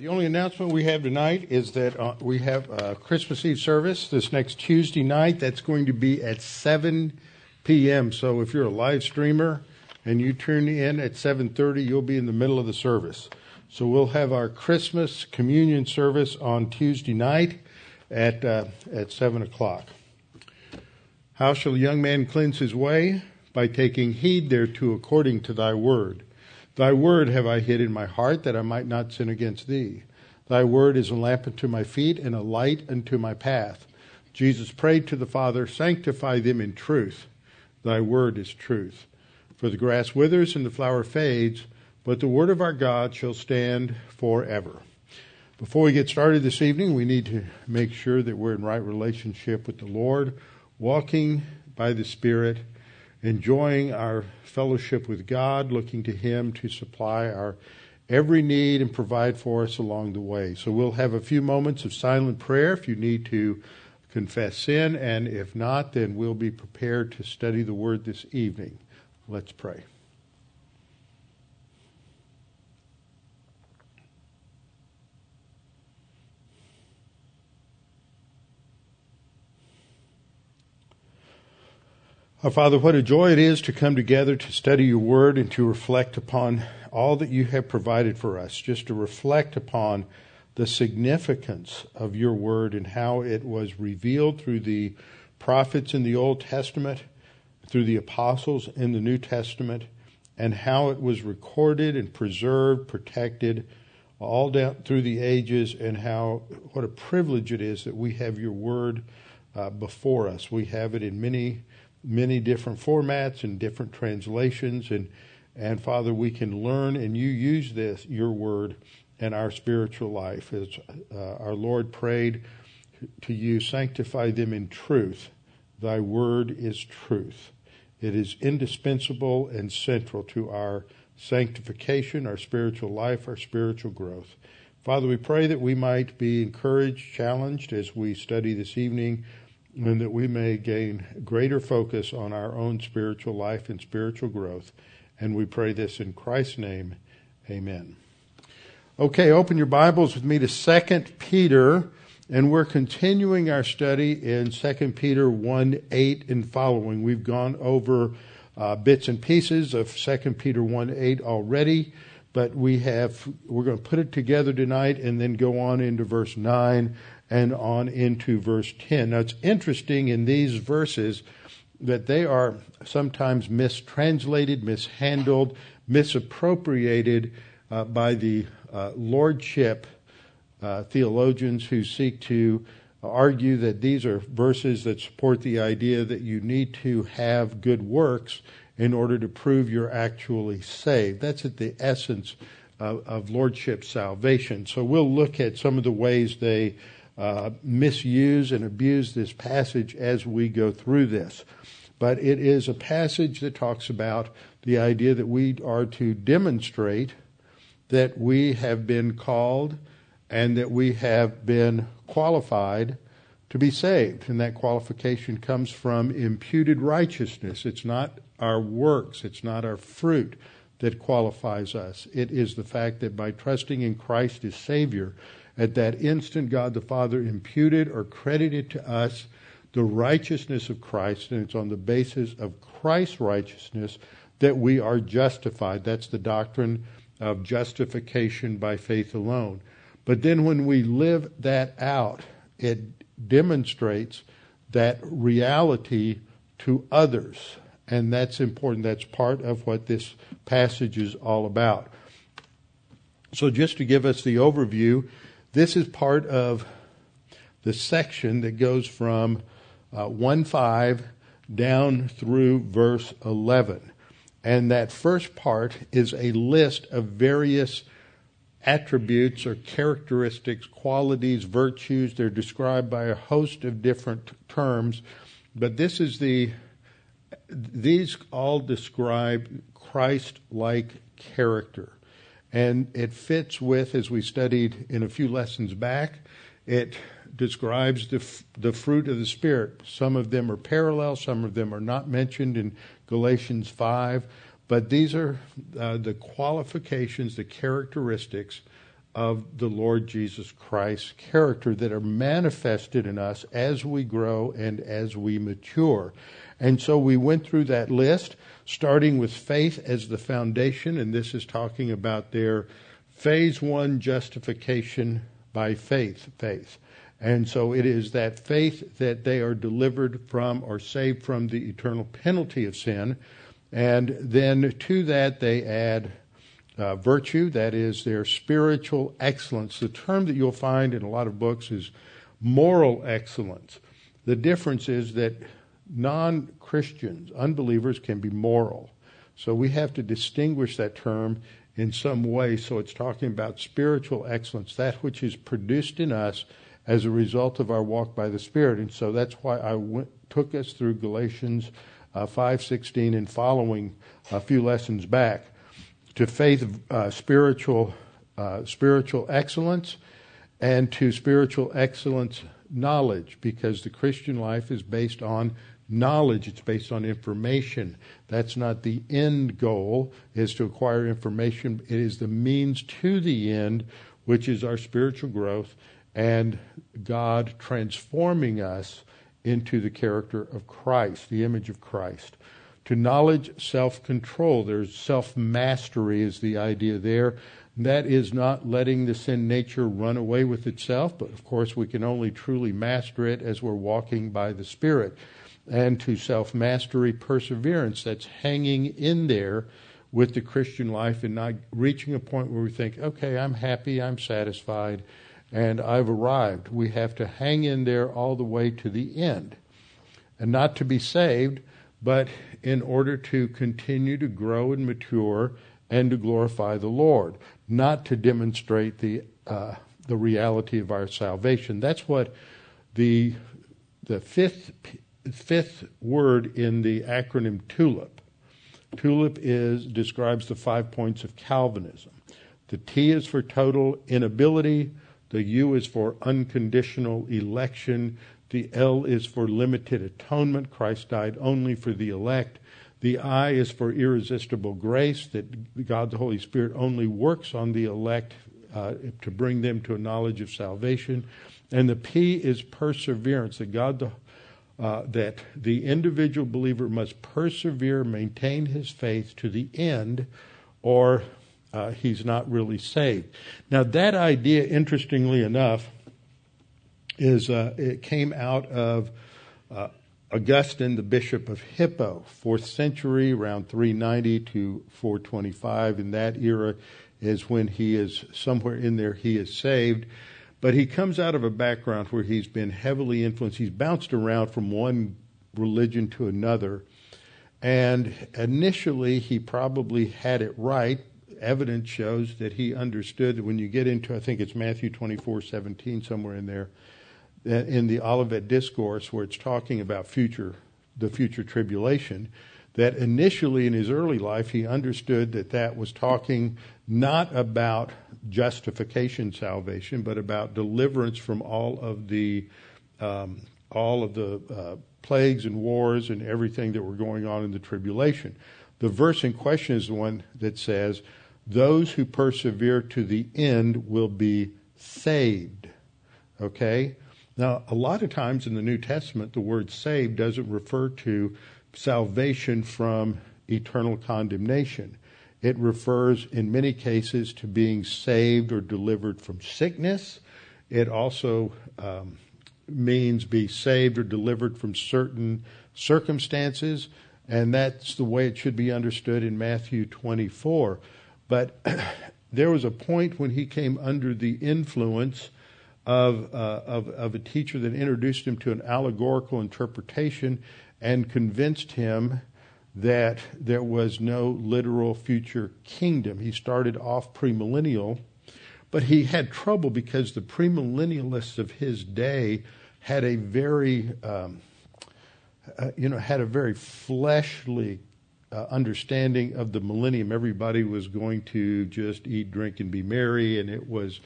The only announcement we have tonight is that uh, we have a Christmas Eve service this next Tuesday night. That's going to be at 7 p.m. So if you're a live streamer and you tune in at 7:30, you'll be in the middle of the service. So we'll have our Christmas communion service on Tuesday night at uh, at 7 o'clock. How shall a young man cleanse his way? By taking heed thereto according to thy word. Thy word have I hid in my heart that I might not sin against thee. Thy word is a lamp unto my feet and a light unto my path. Jesus prayed to the Father, Sanctify them in truth. Thy word is truth. For the grass withers and the flower fades, but the word of our God shall stand forever. Before we get started this evening, we need to make sure that we're in right relationship with the Lord, walking by the Spirit enjoying our fellowship with God, looking to Him to supply our every need and provide for us along the way. So we'll have a few moments of silent prayer if you need to confess sin, and if not, then we'll be prepared to study the Word this evening. Let's pray. Our Father, what a joy it is to come together to study your word and to reflect upon all that you have provided for us, just to reflect upon the significance of your word and how it was revealed through the prophets in the Old Testament, through the apostles in the New Testament, and how it was recorded and preserved, protected all down through the ages, and how what a privilege it is that we have your word uh, before us. We have it in many many different formats and different translations. And and Father, we can learn and you use this your word in our spiritual life. As uh, our Lord prayed to you sanctify them in truth. Thy word is truth. It is indispensable and central to our sanctification our spiritual life our spiritual growth. Father we pray that we might be encouraged challenged as we study this evening and that we may gain greater focus on our own spiritual life and spiritual growth. And we pray this in Christ's name. Amen. Okay, open your Bibles with me to 2 Peter, and we're continuing our study in 2 Peter 1 8 and following. We've gone over uh, bits and pieces of 2 Peter 1 8 already, but we have, we're going to put it together tonight and then go on into verse 9 and on into verse 10. Now it's interesting in these verses that they are sometimes mistranslated, mishandled, misappropriated uh, by the uh, lordship uh, theologians who seek to argue that these are verses that support the idea that you need to have good works in order to prove you're actually saved. That's at the essence of, of lordship salvation. So we'll look at some of the ways they uh, misuse and abuse this passage as we go through this. But it is a passage that talks about the idea that we are to demonstrate that we have been called and that we have been qualified to be saved. And that qualification comes from imputed righteousness. It's not our works, it's not our fruit that qualifies us. It is the fact that by trusting in Christ as Savior, at that instant, God the Father imputed or credited to us the righteousness of Christ, and it's on the basis of Christ's righteousness that we are justified. That's the doctrine of justification by faith alone. But then when we live that out, it demonstrates that reality to others. And that's important. That's part of what this passage is all about. So, just to give us the overview, this is part of the section that goes from uh, 1 5 down through verse 11. And that first part is a list of various attributes or characteristics, qualities, virtues. They're described by a host of different terms. But this is the, these all describe Christ like character. And it fits with, as we studied in a few lessons back, it describes the, the fruit of the Spirit. Some of them are parallel, some of them are not mentioned in Galatians 5, but these are uh, the qualifications, the characteristics of the Lord Jesus Christ's character that are manifested in us as we grow and as we mature. And so we went through that list, starting with faith as the foundation, and this is talking about their phase one justification by faith, faith. And so it is that faith that they are delivered from or saved from the eternal penalty of sin. And then to that they add uh, virtue, that is their spiritual excellence. The term that you'll find in a lot of books is moral excellence. The difference is that non Christians, unbelievers, can be moral. So we have to distinguish that term in some way. So it's talking about spiritual excellence, that which is produced in us as a result of our walk by the Spirit. And so that's why I went, took us through Galatians uh, 5:16 and following a few lessons back to faith, uh, spiritual, uh, spiritual excellence, and to spiritual excellence knowledge, because the Christian life is based on knowledge. It's based on information. That's not the end goal, is to acquire information. It is the means to the end, which is our spiritual growth and God transforming us into the character of Christ, the image of Christ. To knowledge, self control. There's self mastery, is the idea there. That is not letting the sin nature run away with itself, but of course we can only truly master it as we're walking by the Spirit and to self mastery perseverance that's hanging in there with the Christian life and not reaching a point where we think, okay, I'm happy, I'm satisfied, and I've arrived. We have to hang in there all the way to the end. And not to be saved, but in order to continue to grow and mature and to glorify the Lord, not to demonstrate the, uh, the reality of our salvation. That's what the, the fifth fifth word in the acronym TULIP. TULIP is describes the five points of Calvinism. The T is for total inability. The U is for unconditional election. The L is for limited atonement. Christ died only for the elect. The I is for irresistible grace, that God the Holy Spirit only works on the elect uh, to bring them to a knowledge of salvation. And the P is perseverance, that God the uh, that the individual believer must persevere, maintain his faith to the end, or uh, he's not really saved. Now, that idea, interestingly enough, is uh, it came out of uh, Augustine, the Bishop of Hippo, fourth century, around 390 to 425. In that era is when he is somewhere in there. He is saved. But he comes out of a background where he's been heavily influenced. He's bounced around from one religion to another. And initially, he probably had it right. Evidence shows that he understood that when you get into, I think it's Matthew 24 17, somewhere in there, in the Olivet Discourse, where it's talking about future, the future tribulation, that initially in his early life, he understood that that was talking not about justification salvation, but about deliverance from all of the um, all of the uh, plagues and wars and everything that were going on in the tribulation. The verse in question is the one that says, "Those who persevere to the end will be saved." Okay. Now, a lot of times in the New Testament, the word saved doesn't refer to salvation from eternal condemnation. It refers in many cases to being saved or delivered from sickness. It also um, means be saved or delivered from certain circumstances, and that's the way it should be understood in Matthew 24. But there was a point when he came under the influence of, uh, of, of a teacher that introduced him to an allegorical interpretation and convinced him that there was no literal future kingdom. He started off premillennial, but he had trouble because the premillennialists of his day had a very, um, uh, you know, had a very fleshly uh, understanding of the millennium. Everybody was going to just eat, drink, and be merry, and it was,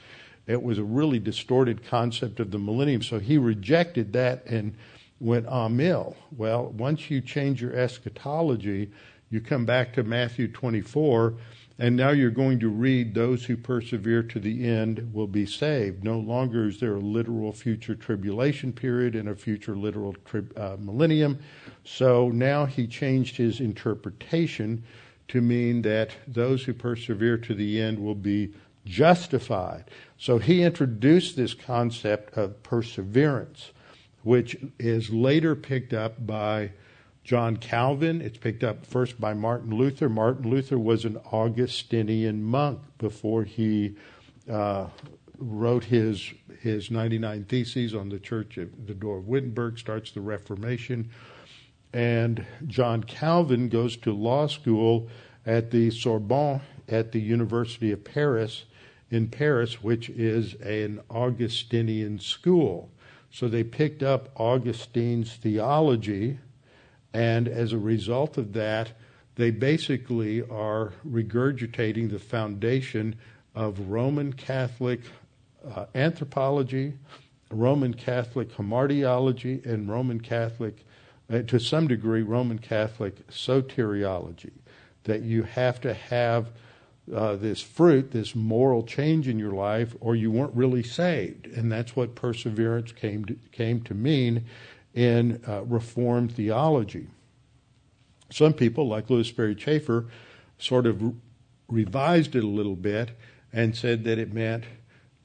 it was a really distorted concept of the millennium. So he rejected that and went amil. Well, once you change your eschatology, you come back to Matthew 24, And now you're going to read, those who persevere to the end will be saved. No longer is there a literal future tribulation period and a future literal tri- uh, millennium. So now he changed his interpretation to mean that those who persevere to the end will be justified. So he introduced this concept of perseverance, which is later picked up by John Calvin. It's picked up first by Martin Luther. Martin Luther was an Augustinian monk before he uh, wrote his his 99 Theses on the Church at the Door of Wittenberg, starts the Reformation. And John Calvin goes to law school at the Sorbonne at the University of Paris in Paris, which is an Augustinian school. So they picked up Augustine's theology, and as a result of that, they basically are regurgitating the foundation of Roman Catholic uh, anthropology, Roman Catholic hamartiology, and Roman Catholic, uh, to some degree, Roman Catholic soteriology. That you have to have uh, this fruit, this moral change in your life, or you weren't really saved. And that's what perseverance came to, came to mean in uh, Reformed theology. Some people, like Lewis Sperry Chafer, sort of re- revised it a little bit and said that it meant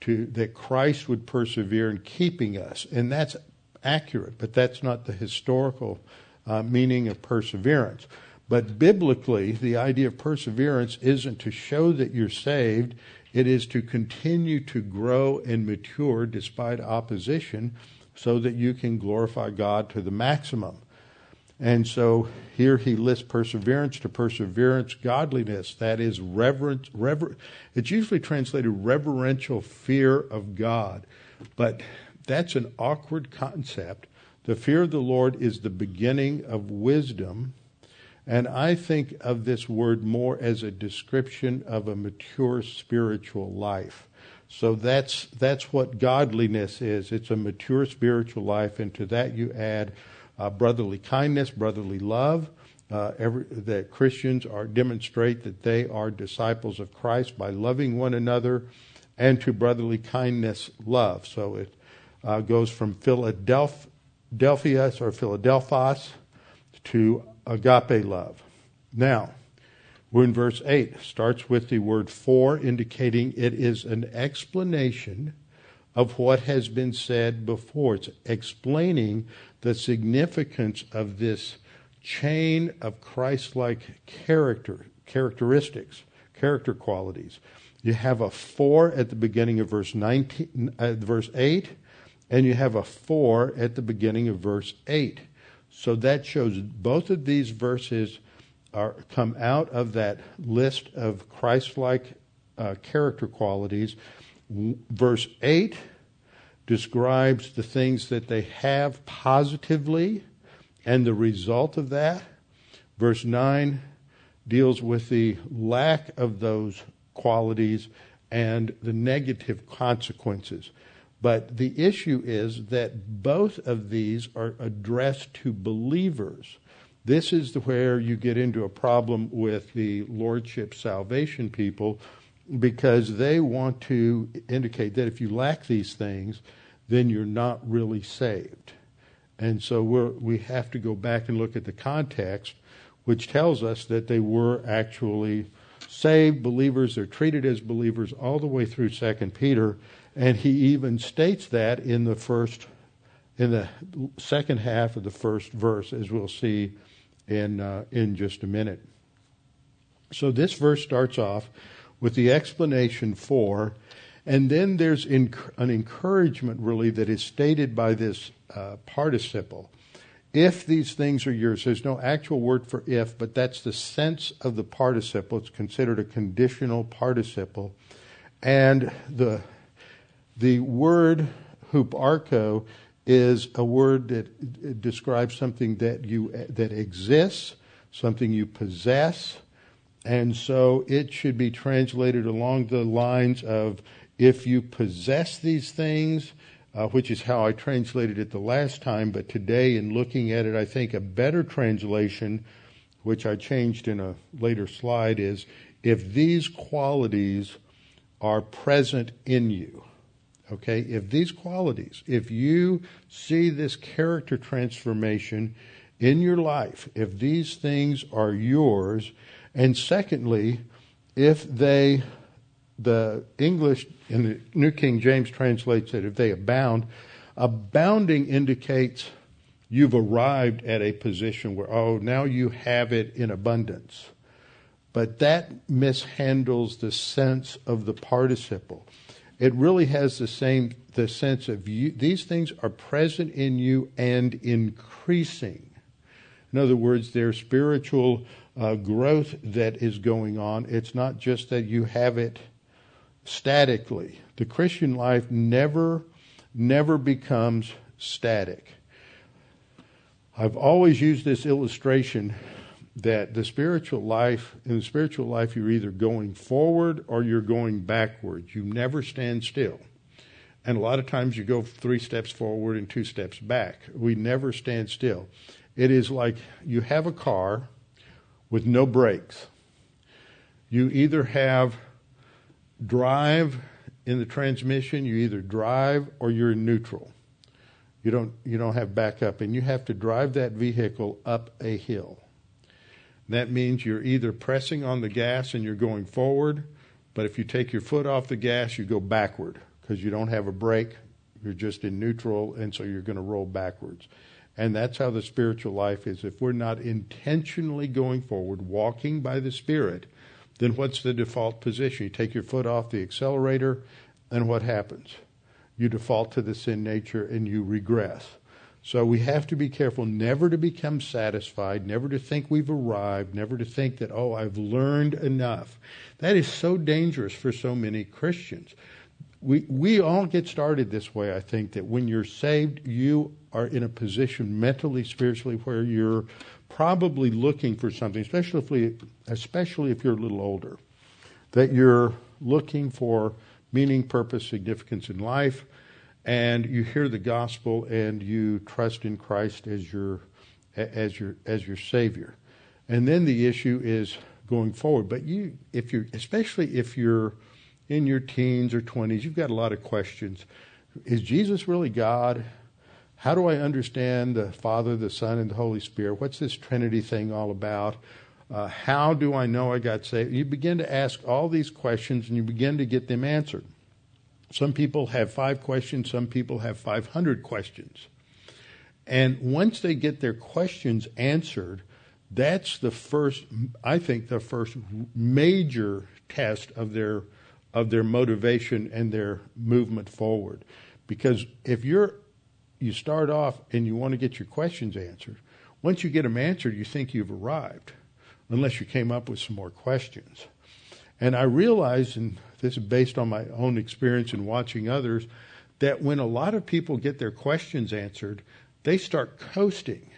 to that Christ would persevere in keeping us, and that's accurate, but that's not the historical uh, meaning of perseverance. But biblically, the idea of perseverance isn't to show that you're saved, it is to continue to grow and mature despite opposition so that you can glorify God to the maximum. And so here he lists perseverance to perseverance, godliness. That is reverence. Rever- it's usually translated reverential fear of God, but that's an awkward concept. The fear of the Lord is the beginning of wisdom, and I think of this word more as a description of a mature spiritual life. So that's, that's what godliness is. It's a mature spiritual life, and to that you add uh, brotherly kindness, brotherly love. Uh, every, that Christians are demonstrate that they are disciples of Christ by loving one another, and to brotherly kindness, love. So it uh, goes from Philadelphia or Philadelphos to agape love. Now, we're in verse 8. Starts with the word for, indicating it is an explanation of what has been said before. It's explaining the significance of this chain of Christ like character, characteristics, character qualities. You have a for at the beginning of verse 19, uh, verse 8, and you have a for at the beginning of verse 8. So that shows both of these verses are come out of that list of Christ-like uh, character qualities. Verse eight describes the things that they have positively and the result of that. Verse nine deals with the lack of those qualities and the negative consequences. But the issue is that both of these are addressed to believers. This is where you get into a problem with the Lordship salvation people because they want to indicate that if you lack these things, then you're not really saved. And so we have to go back and look at the context, which tells us that they were actually saved believers. They're treated as believers all the way through Second Peter. And he even states that in the first, in the second half of the first verse, as we'll see in, uh, in just a minute. So this verse starts off with the explanation for, and then there's an encouragement really that is stated by this uh, participle. If these things are yours, there's no actual word for if, but that's the sense of the participle. It's considered a conditional participle. And the the word huparcho is a word that describes something that you that exists, something you possess, and so it should be translated along the lines of if you possess these things, uh, which is how I translated it the last time, but today in looking at it, I think a better translation, which I changed in a later slide, is if these qualities are present in you. Okay, if these qualities, if you see this character transformation in your life, if these things are yours, and secondly, if they, the English in the New King James translates it, if they abound, abounding indicates you've arrived at a position where, oh, now you have it in abundance. But that mishandles the sense of the participle it really has the same the sense of you, these things are present in you and increasing. In other words, there's spiritual uh, growth that is going on. It's not just that you have it statically. The Christian life never, never becomes static. I've always used this illustration that the spiritual life, in the spiritual life, you're either going forward or you're going backwards. You never stand still. And a lot of times you go three steps forward and two steps back. We never stand still. It is like you have a car with no brakes. You either have drive in the transmission, you either drive or you're in neutral. You don't you don't have backup and you have to drive that vehicle up a hill. That means you're either pressing on the gas and you're going forward, but if you take your foot off the gas, you go backward because you don't have a brake. You're just in neutral, and so you're going to roll backwards. And that's how the spiritual life is. If we're not intentionally going forward, walking by the Spirit, then what's the default position? You take your foot off the accelerator, and what happens? You default to the sin nature and you regress. So we have to be careful never to become satisfied, never to think we've arrived, never to think that, oh, I've learned enough. That is so dangerous for so many Christians. We, we all get started this way, I think, that when you're saved, you are in a position mentally, spiritually, where you're probably looking for something, especially if, especially if you're a little older, that you're looking for meaning, purpose, significance in life and you hear the gospel and you trust in Christ as your as your as your savior. And then the issue is going forward. But you if you're especially if you're in your teens or 20s, you've got a lot of questions. Is Jesus really God? How do I understand the Father, the Son, and the Holy Spirit? What's this Trinity thing all about? Uh, how do I know I got saved? You begin to ask all these questions and you begin to get them answered. Some people have five questions, some people have 500 questions. And once they get their questions answered, that's the first, I think, the first major test of their of their motivation and their movement forward. Because if you're you start off and you want to get your questions answered, once you get them answered, you think you've arrived, unless you came up with some more questions. And I realize, and this is based on my own experience and watching others, that when a lot of people get their questions answered, they start coasting.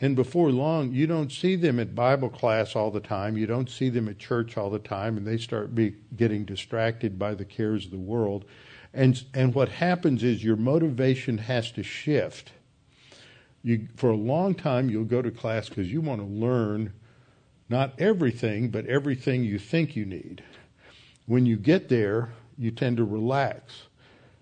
And before long, you don't see them at Bible class all the time. You don't see them at church all the time, and they start be getting distracted by the cares of the world. And and what happens is your motivation has to shift. You for a long time you'll go to class because you want to learn not everything, but everything you think you need. When you get there, you tend to relax.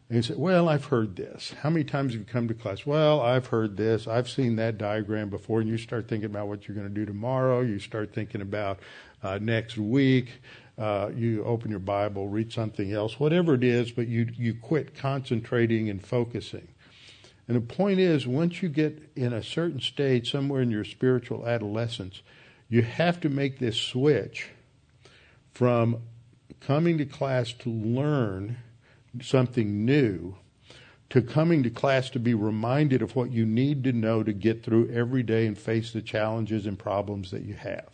And you say, Well, I've heard this. How many times have you come to class? Well, I've heard this. I've seen that diagram before. And you start thinking about what you're going to do tomorrow. You start thinking about uh, next week. Uh, you open your Bible, read something else, whatever it is, but you, you quit concentrating and focusing. And the point is, once you get in a certain stage, somewhere in your spiritual adolescence, you have to make this switch from coming to class to learn something new to coming to class to be reminded of what you need to know to get through every day and face the challenges and problems that you have.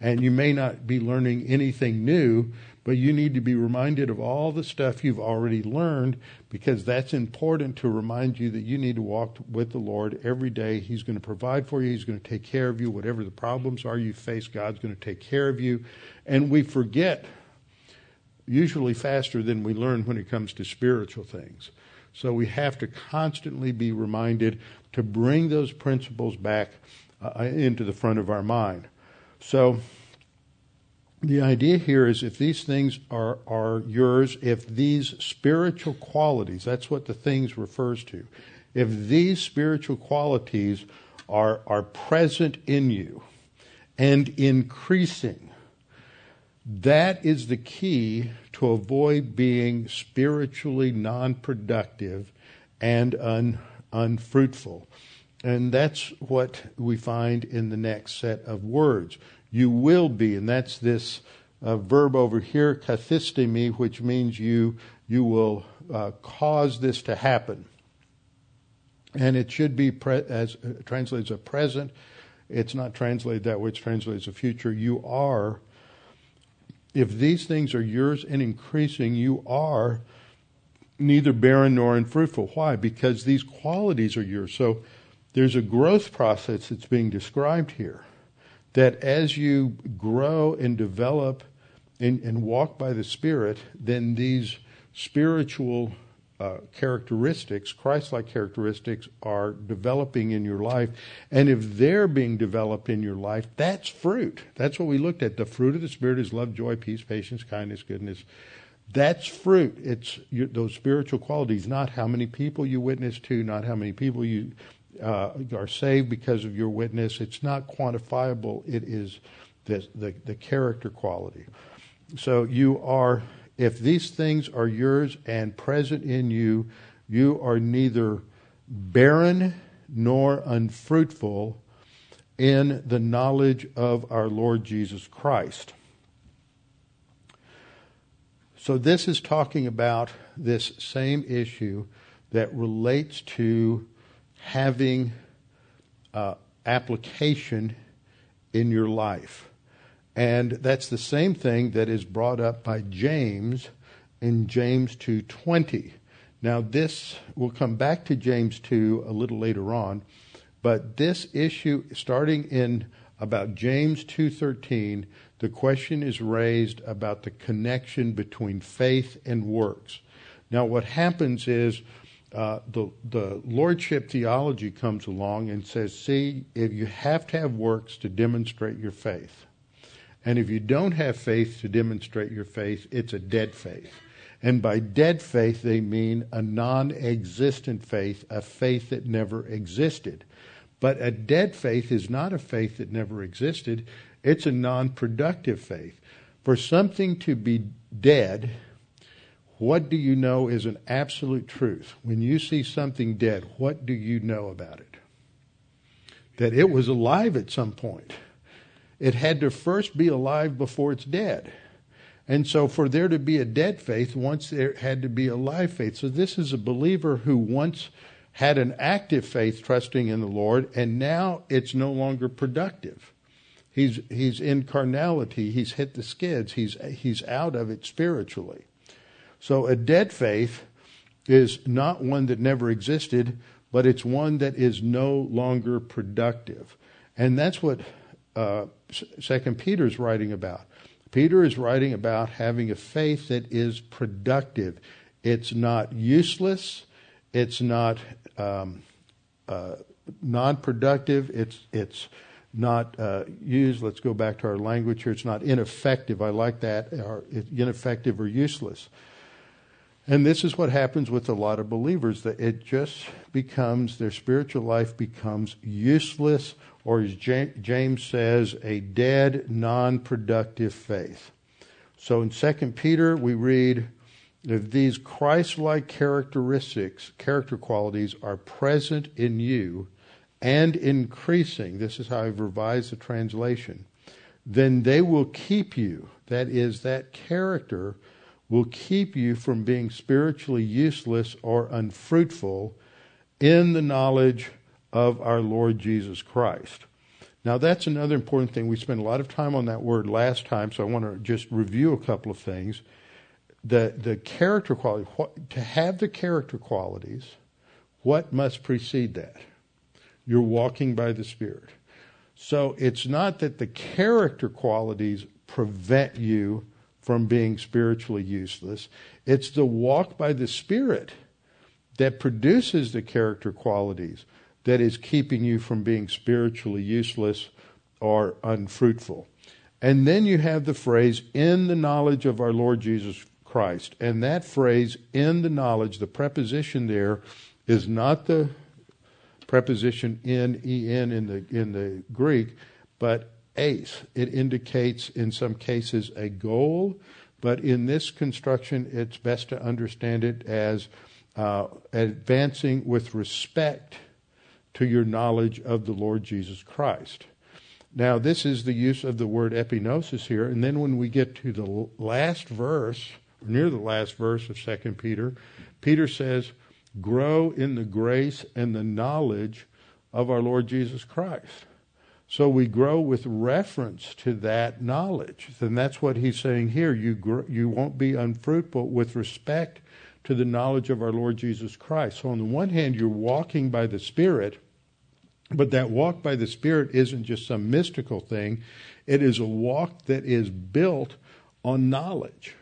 And you may not be learning anything new, but you need to be reminded of all the stuff you've already learned because that's important to remind you that you need to walk with the Lord every day. He's going to provide for you, He's going to take care of you. Whatever the problems are you face, God's going to take care of you. And we forget usually faster than we learn when it comes to spiritual things. So we have to constantly be reminded to bring those principles back uh, into the front of our mind. So the idea here is if these things are, are yours, if these spiritual qualities, that's what the things refers to, if these spiritual qualities are, are present in you and increasing, that is the key to avoid being spiritually non productive and un, unfruitful. And that's what we find in the next set of words. You will be, and that's this uh, verb over here, kathistemi, which means you you will uh, cause this to happen. And it should be pre- as uh, translated as a present. It's not translated that way. It's translated as a future. You are. If these things are yours and increasing, you are neither barren nor unfruitful. Why? Because these qualities are yours. So there's a growth process that's being described here. That as you grow and develop and, and walk by the Spirit, then these spiritual uh, characteristics, Christ like characteristics, are developing in your life. And if they're being developed in your life, that's fruit. That's what we looked at. The fruit of the Spirit is love, joy, peace, patience, kindness, goodness. That's fruit. It's those spiritual qualities, not how many people you witness to, not how many people you uh, are saved because of your witness. It's not quantifiable. It is the, the, the character quality. So you are, if these things are yours and present in you, you are neither barren nor unfruitful in the knowledge of our Lord Jesus Christ. So, this is talking about this same issue that relates to having uh, application in your life. And that's the same thing that is brought up by James in James 2:20. Now this we'll come back to James 2 a little later on, but this issue starting in about James 2:13, the question is raised about the connection between faith and works. Now what happens is uh, the the lordship theology comes along and says, see, if you have to have works to demonstrate your faith. And if you don't have faith to demonstrate your faith, it's a dead faith. And by dead faith, they mean a non existent faith, a faith that never existed. But a dead faith is not a faith that never existed, it's a non productive faith. For something to be dead, what do you know is an absolute truth? When you see something dead, what do you know about it? That it was alive at some point it had to first be alive before it's dead. And so, for there to be a dead faith, once there had to be a live faith. So, this is a believer who once had an active faith trusting in the Lord, and now it's no longer productive. He's, he's in carnality, he's hit the skids, he's, he's out of it spiritually. So, a dead faith is not one that never existed, but it's one that is no longer productive. And that's what uh, Second Peter is writing about. Peter is writing about having a faith that is productive. It's not useless. It's not um, uh, non-productive. It's it's not uh, used. Let's go back to our language here. It's not ineffective. I like that. Or ineffective or useless. And this is what happens with a lot of believers that it just becomes their spiritual life becomes useless or as James says, a dead, non productive faith. So in 2 Peter, we read, if these Christ like characteristics, character qualities, are present in you and increasing, this is how I've revised the translation, then they will keep you, that is, that character will keep you from being spiritually useless or unfruitful in the knowledge of our Lord Jesus Christ. Now, that's another important thing. We spent a lot of time on that word last time, so I want to just review a couple of things. The, the character quality, what, to have the character qualities, what must precede that? You're walking by the Spirit. So it's not that the character qualities prevent you from being spiritually useless, it's the walk by the Spirit that produces the character qualities that is keeping you from being spiritually useless or unfruitful. And then you have the phrase, in the knowledge of our Lord Jesus Christ. And that phrase, in the knowledge, the preposition there is not the preposition in, en in the, in the Greek, but eis. It indicates in some cases a goal, but in this construction, it's best to understand it as uh, advancing with respect to your knowledge of the Lord Jesus Christ. Now, this is the use of the word epignosis here, and then when we get to the last verse, near the last verse of 2 Peter, Peter says, Grow in the grace and the knowledge of our Lord Jesus Christ. So we grow with reference to that knowledge. And that's what he's saying here. You, you won't be unfruitful with respect to the knowledge of our Lord Jesus Christ. So on the one hand, you're walking by the Spirit, but that walk by the Spirit isn't just some mystical thing. It is a walk that is built on knowledge,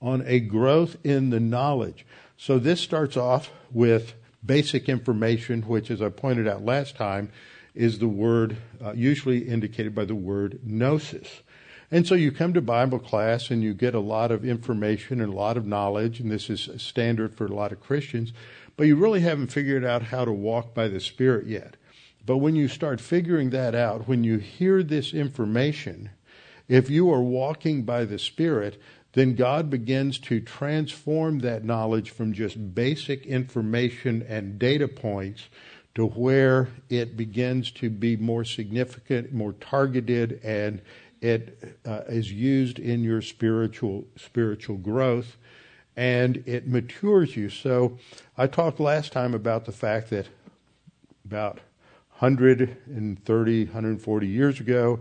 on a growth in the knowledge. So this starts off with basic information, which, as I pointed out last time, is the word uh, usually indicated by the word gnosis. And so you come to Bible class and you get a lot of information and a lot of knowledge, and this is standard for a lot of Christians, but you really haven't figured out how to walk by the Spirit yet. But when you start figuring that out, when you hear this information, if you are walking by the Spirit, then God begins to transform that knowledge from just basic information and data points to where it begins to be more significant, more targeted, and it uh, is used in your spiritual spiritual growth, and it matures you. So, I talked last time about the fact that about 130, 140 years ago,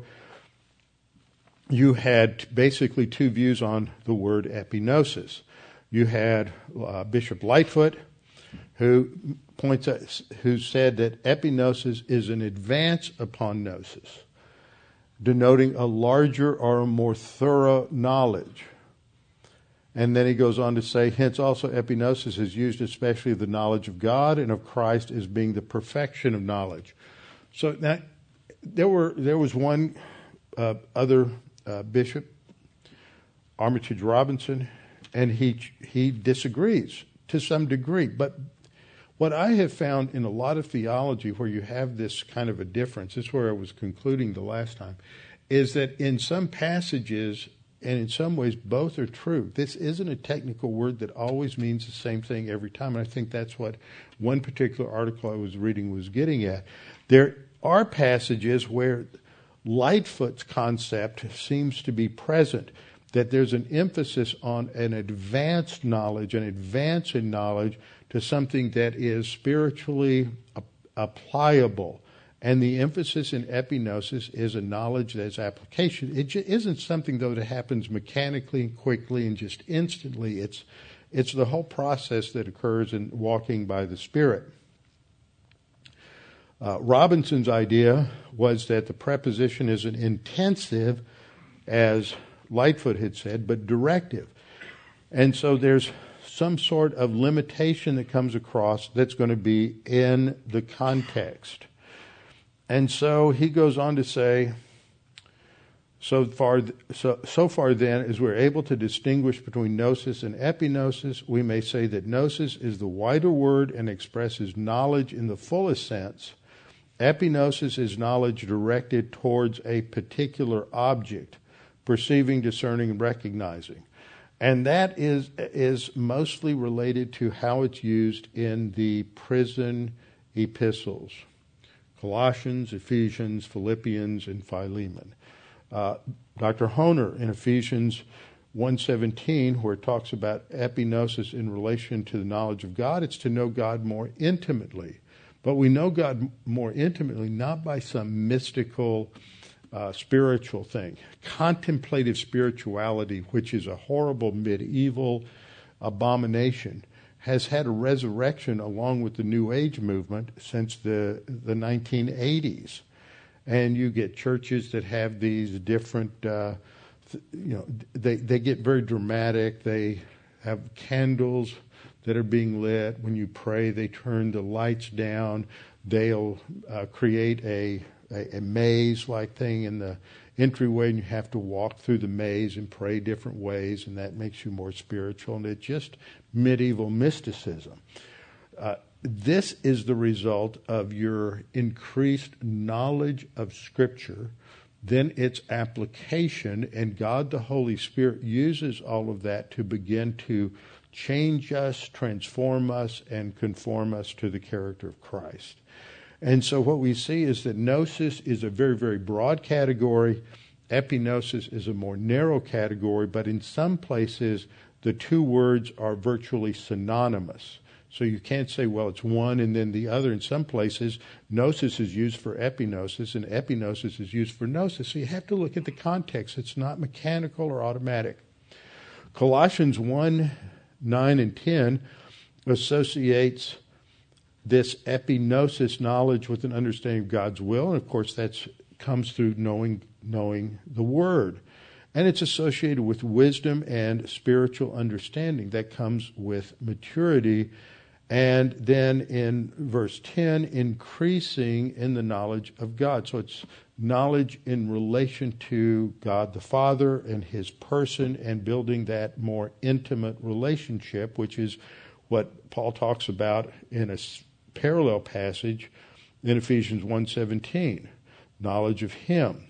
you had basically two views on the word epignosis. You had uh, Bishop Lightfoot, who points out, who said that epignosis is an advance upon gnosis, denoting a larger or a more thorough knowledge. And then he goes on to say, hence also epignosis is used especially of the knowledge of God and of Christ as being the perfection of knowledge. So there were there was one uh, other uh, bishop, Armitage Robinson, and he he disagrees to some degree. But what I have found in a lot of theology where you have this kind of a difference, this is where I was concluding the last time, is that in some passages and in some ways both are true. This isn't a technical word that always means the same thing every time. And I think that's what one particular article I was reading was getting at. There are passages where Lightfoot's concept seems to be present that there's an emphasis on an advanced knowledge, an advance in knowledge to something that is spiritually applicable. And the emphasis in epignosis is a knowledge that's application. It isn't something, though, that happens mechanically and quickly and just instantly. It's, it's the whole process that occurs in walking by the Spirit. Uh, Robinson's idea was that the preposition is an intensive, as Lightfoot had said, but directive. And so there's some sort of limitation that comes across that's going to be in the context. And so he goes on to say, so far, so, so far then, as we're able to distinguish between gnosis and epignosis, we may say that gnosis is the wider word and expresses knowledge in the fullest sense, Epignosis is knowledge directed towards a particular object, perceiving, discerning, and recognizing. And that is, is mostly related to how it's used in the prison epistles Colossians, Ephesians, Philippians, and Philemon. Uh, Dr. Hoehner in Ephesians 117, where it talks about epignosis in relation to the knowledge of God, it's to know God more intimately. But we know God more intimately, not by some mystical, uh, spiritual thing. Contemplative spirituality, which is a horrible medieval abomination, has had a resurrection along with the New Age movement since the, the 1980s. And you get churches that have these different, uh, you know, they, they get very dramatic. They have candles that are being lit. When you pray, they turn the lights down. They'll uh, create a, a, a maze like thing in the entryway and you have to walk through the maze and pray different ways, and that makes you more spiritual. And it's just medieval mysticism. Uh, this is the result of your increased knowledge of Scripture, then its application, and God the Holy Spirit uses all of that to begin to change us, transform us, and conform us to the character of Christ. And so what we see is that gnosis is a very, very broad category. Epignosis is a more narrow category, but in some places the two words are virtually synonymous. So you can't say, well, it's one and then the other. In some places, gnosis is used for epignosis and epignosis is used for gnosis. So you have to look at the context. It's not mechanical or automatic. Colossians 1 9 and 10 associates this epignosis knowledge with an understanding of God's will, and of course that comes through knowing knowing the Word, and it's associated with wisdom and spiritual understanding that comes with maturity, and then in verse ten, increasing in the knowledge of God. So it's knowledge in relation to God the Father and His person, and building that more intimate relationship, which is what Paul talks about in a parallel passage in Ephesians 1:17, knowledge of him.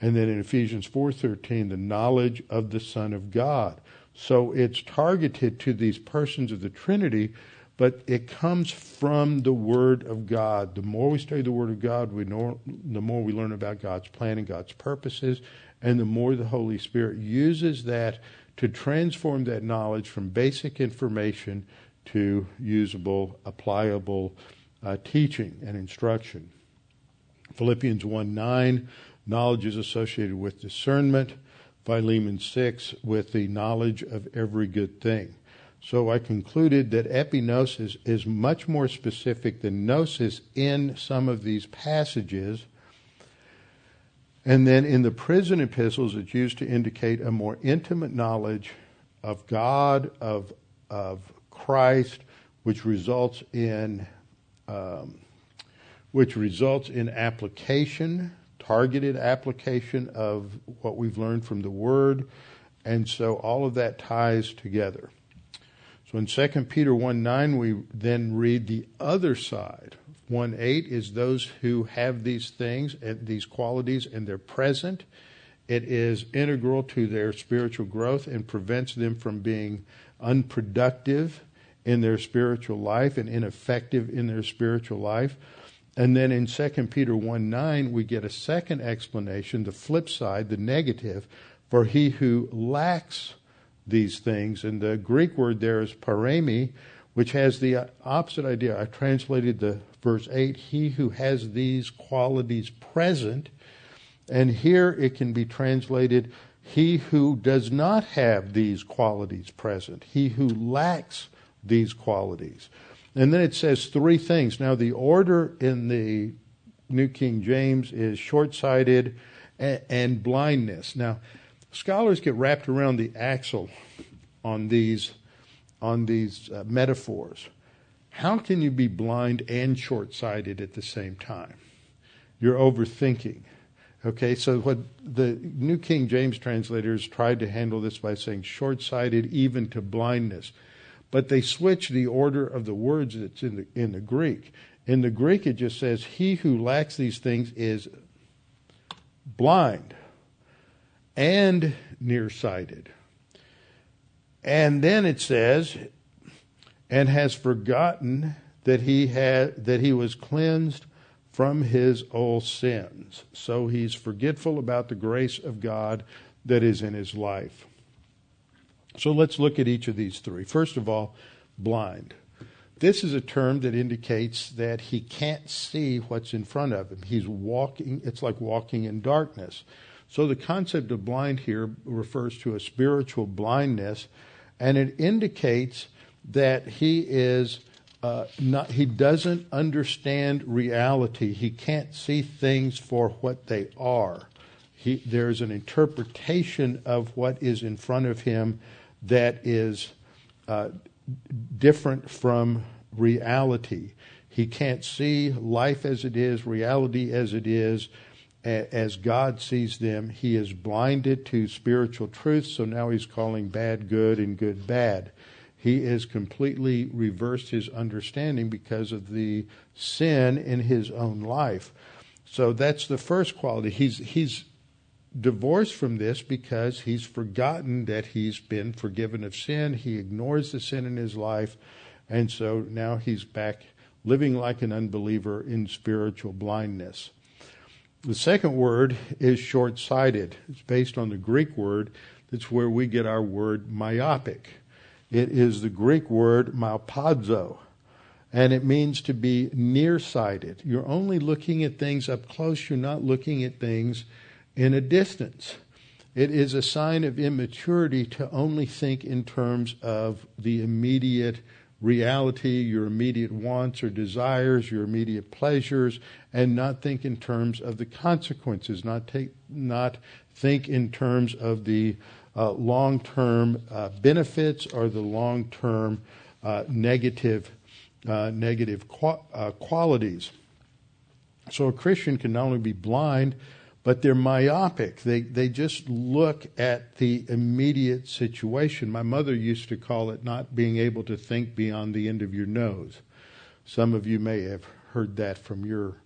And then in Ephesians 4:13, the knowledge of the Son of God. So it's targeted to these persons of the Trinity, but it comes from the Word of God. The more we study the Word of God, we know, the more we learn about God's plan and God's purposes, and the more the Holy Spirit uses that to transform that knowledge from basic information to usable, applicable uh, teaching and instruction. Philippians 1 9, knowledge is associated with discernment. Philemon 6, with the knowledge of every good thing. So I concluded that epignosis is much more specific than gnosis in some of these passages. And then in the prison epistles, it's used to indicate a more intimate knowledge of God, of, of Christ, which results in um, which results in application, targeted application of what we've learned from the Word, and so all of that ties together. So in 2 Peter 1 9, we then read the other side. 1 8 is those who have these things, and these qualities, and they're present. It is integral to their spiritual growth and prevents them from being unproductive in their spiritual life and ineffective in their spiritual life. And then in 2 Peter 1 9, we get a second explanation, the flip side, the negative, for he who lacks these things. And the Greek word there is pareimi, which has the opposite idea. I translated the verse 8, he who has these qualities present. And here it can be translated, he who does not have these qualities present, he who lacks these qualities. And then it says three things. Now, the order in the New King James is short sighted and blindness. Now, scholars get wrapped around the axle on these, on these uh, metaphors. How can you be blind and short sighted at the same time? You're overthinking. Okay, so what the New King James translators tried to handle this by saying short sighted even to blindness but they switch the order of the words that's in the, in the Greek. In the Greek, it just says, He who lacks these things is blind and nearsighted. And then it says, and has forgotten that he had that he was cleansed from his old sins. So he's forgetful about the grace of God that is in his life. So let's look at each of these three. First of all, blind. This is a term that indicates that he can't see what's in front of him. He's walking, it's like walking in darkness. So the concept of blind here refers to a spiritual blindness, and it indicates that he is uh, not, he doesn't understand reality. He can't see things for what they are. He, there's an interpretation of what is in front of him that is uh, different from reality. He can't see life as it is, reality as it is, as God sees them. He is blinded to spiritual truth, so now he's calling bad good and good bad. He has completely reversed his understanding because of the sin in his own life. So that's the first quality. He's he's divorced from this because he's forgotten that he's been forgiven of sin. He ignores the sin in his life, and so now he's back living like an unbeliever in spiritual blindness. The second word is short sighted. It's based on the Greek word that's where we get our word myopic. It is the Greek word myopadzo, and it means to be nearsighted. You're only looking at things up close, you're not looking at things in a distance. It is a sign of immaturity to only think in terms of the immediate reality, your immediate wants or desires, your immediate pleasures, and not think in terms of the consequences, not take, not think in terms of the uh, long-term uh, benefits or the long-term uh, negative uh, negative uh, qualities. So a Christian can not only be blind, but they're myopic. They they just look at the immediate situation. My mother used to call it not being able to think beyond the end of your nose. Some of you may have heard that from your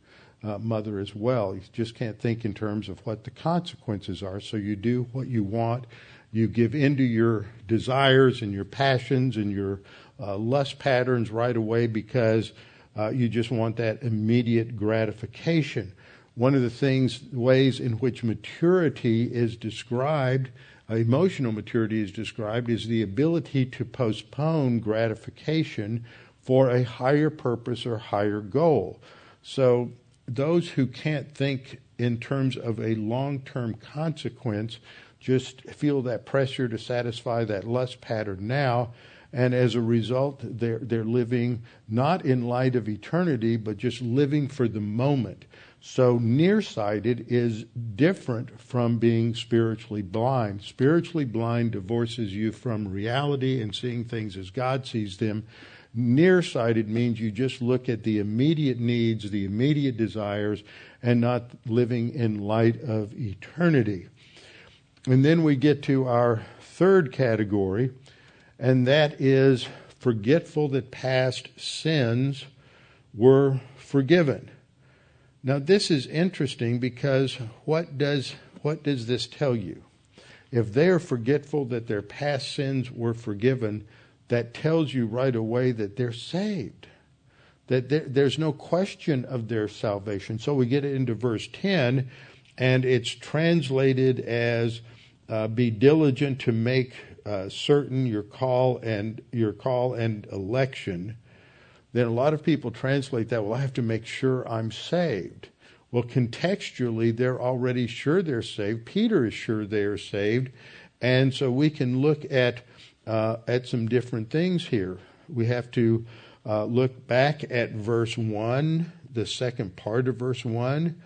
uh, mother as well. You just can't think in terms of what the consequences are. So you do what you want. You give into your desires and your passions and your uh, lust patterns right away because uh, you just want that immediate gratification one of the things, ways in which maturity is described, uh, emotional maturity is described, is the ability to postpone gratification for a higher purpose or higher goal. So those who can't think in terms of a long term consequence just feel that pressure to satisfy that lust pattern now. And as a result, they're, they're living not in light of eternity, but just living for the moment. So nearsighted is different from being spiritually blind. Spiritually blind divorces you from reality and seeing things as God sees them. Nearsighted means you just look at the immediate needs, the immediate desires, and not living in light of eternity. And then we get to our third category, and that is forgetful that past sins were forgiven. Now this is interesting because what does what does this tell you? If they are forgetful that their past sins were forgiven, that tells you right away that they're saved. That there, there's no question of their salvation. So we get into verse 10, and it's translated as uh, be diligent to make uh, certain your call and your call and election then a lot of people translate that, well, I have to make sure I'm saved. Well, contextually, they're already sure they're saved. Peter is sure they are saved. And so we can look at, uh, at some different things here. We have to uh, look back at verse 1, the second part of verse 1.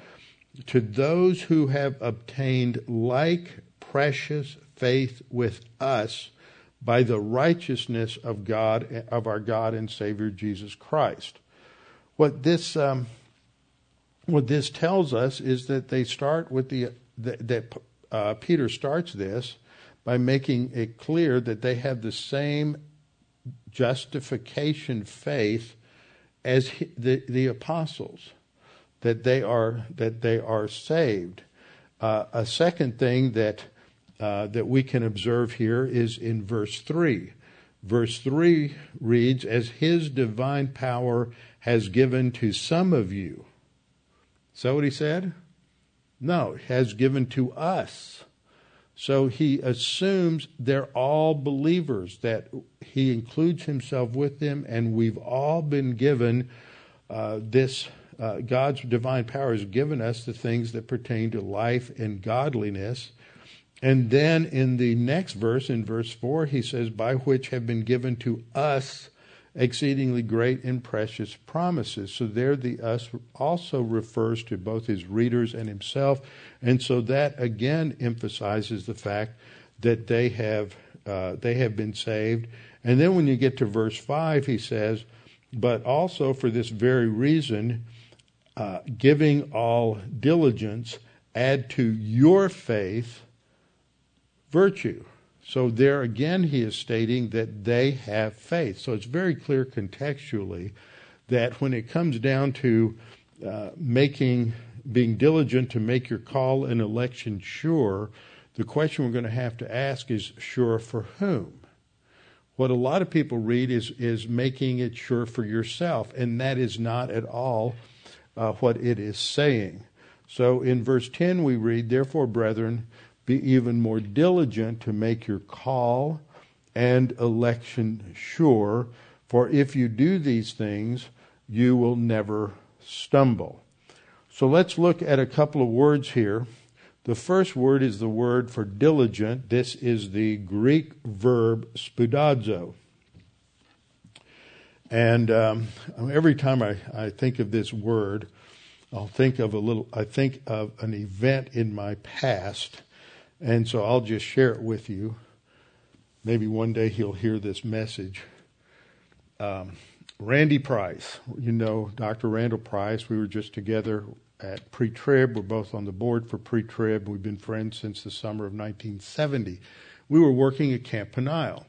To those who have obtained like precious faith with us by the righteousness of God, of our God and Savior Jesus Christ. What this, um, what this tells us is that they start with the, that, that uh, Peter starts this by making it clear that they have the same justification faith as the, the apostles, that they are, that they are saved. Uh, a second thing that uh, that we can observe here is in verse 3. Verse 3 reads, As his divine power has given to some of you. So what he said? No, has given to us. So he assumes they're all believers, that he includes himself with them, and we've all been given uh, this. Uh, God's divine power has given us the things that pertain to life and godliness. And then in the next verse, in verse 4, he says, By which have been given to us exceedingly great and precious promises. So there the us also refers to both his readers and himself. And so that again emphasizes the fact that they have uh, they have been saved. And then when you get to verse 5, he says, But also for this very reason, uh, giving all diligence, add to your faith virtue. So there again, he is stating that they have faith. So it's very clear contextually that when it comes down to uh, making, being diligent to make your call and election sure, the question we're going to have to ask is sure for whom? What a lot of people read is, is making it sure for yourself, and that is not at all uh, what it is saying. So in verse 10, we read, Therefore, brethren, be even more diligent to make your call and election sure, for if you do these things, you will never stumble. So let's look at a couple of words here. The first word is the word for diligent. This is the Greek verb spoudazo. And um, every time I, I think of this word, I'll think of a little, I think of an event in my past. And so I'll just share it with you. Maybe one day he'll hear this message. Um, Randy Price, you know, Dr. Randall Price, we were just together at pre trib. We're both on the board for pre trib. We've been friends since the summer of 1970. We were working at Camp Peniel.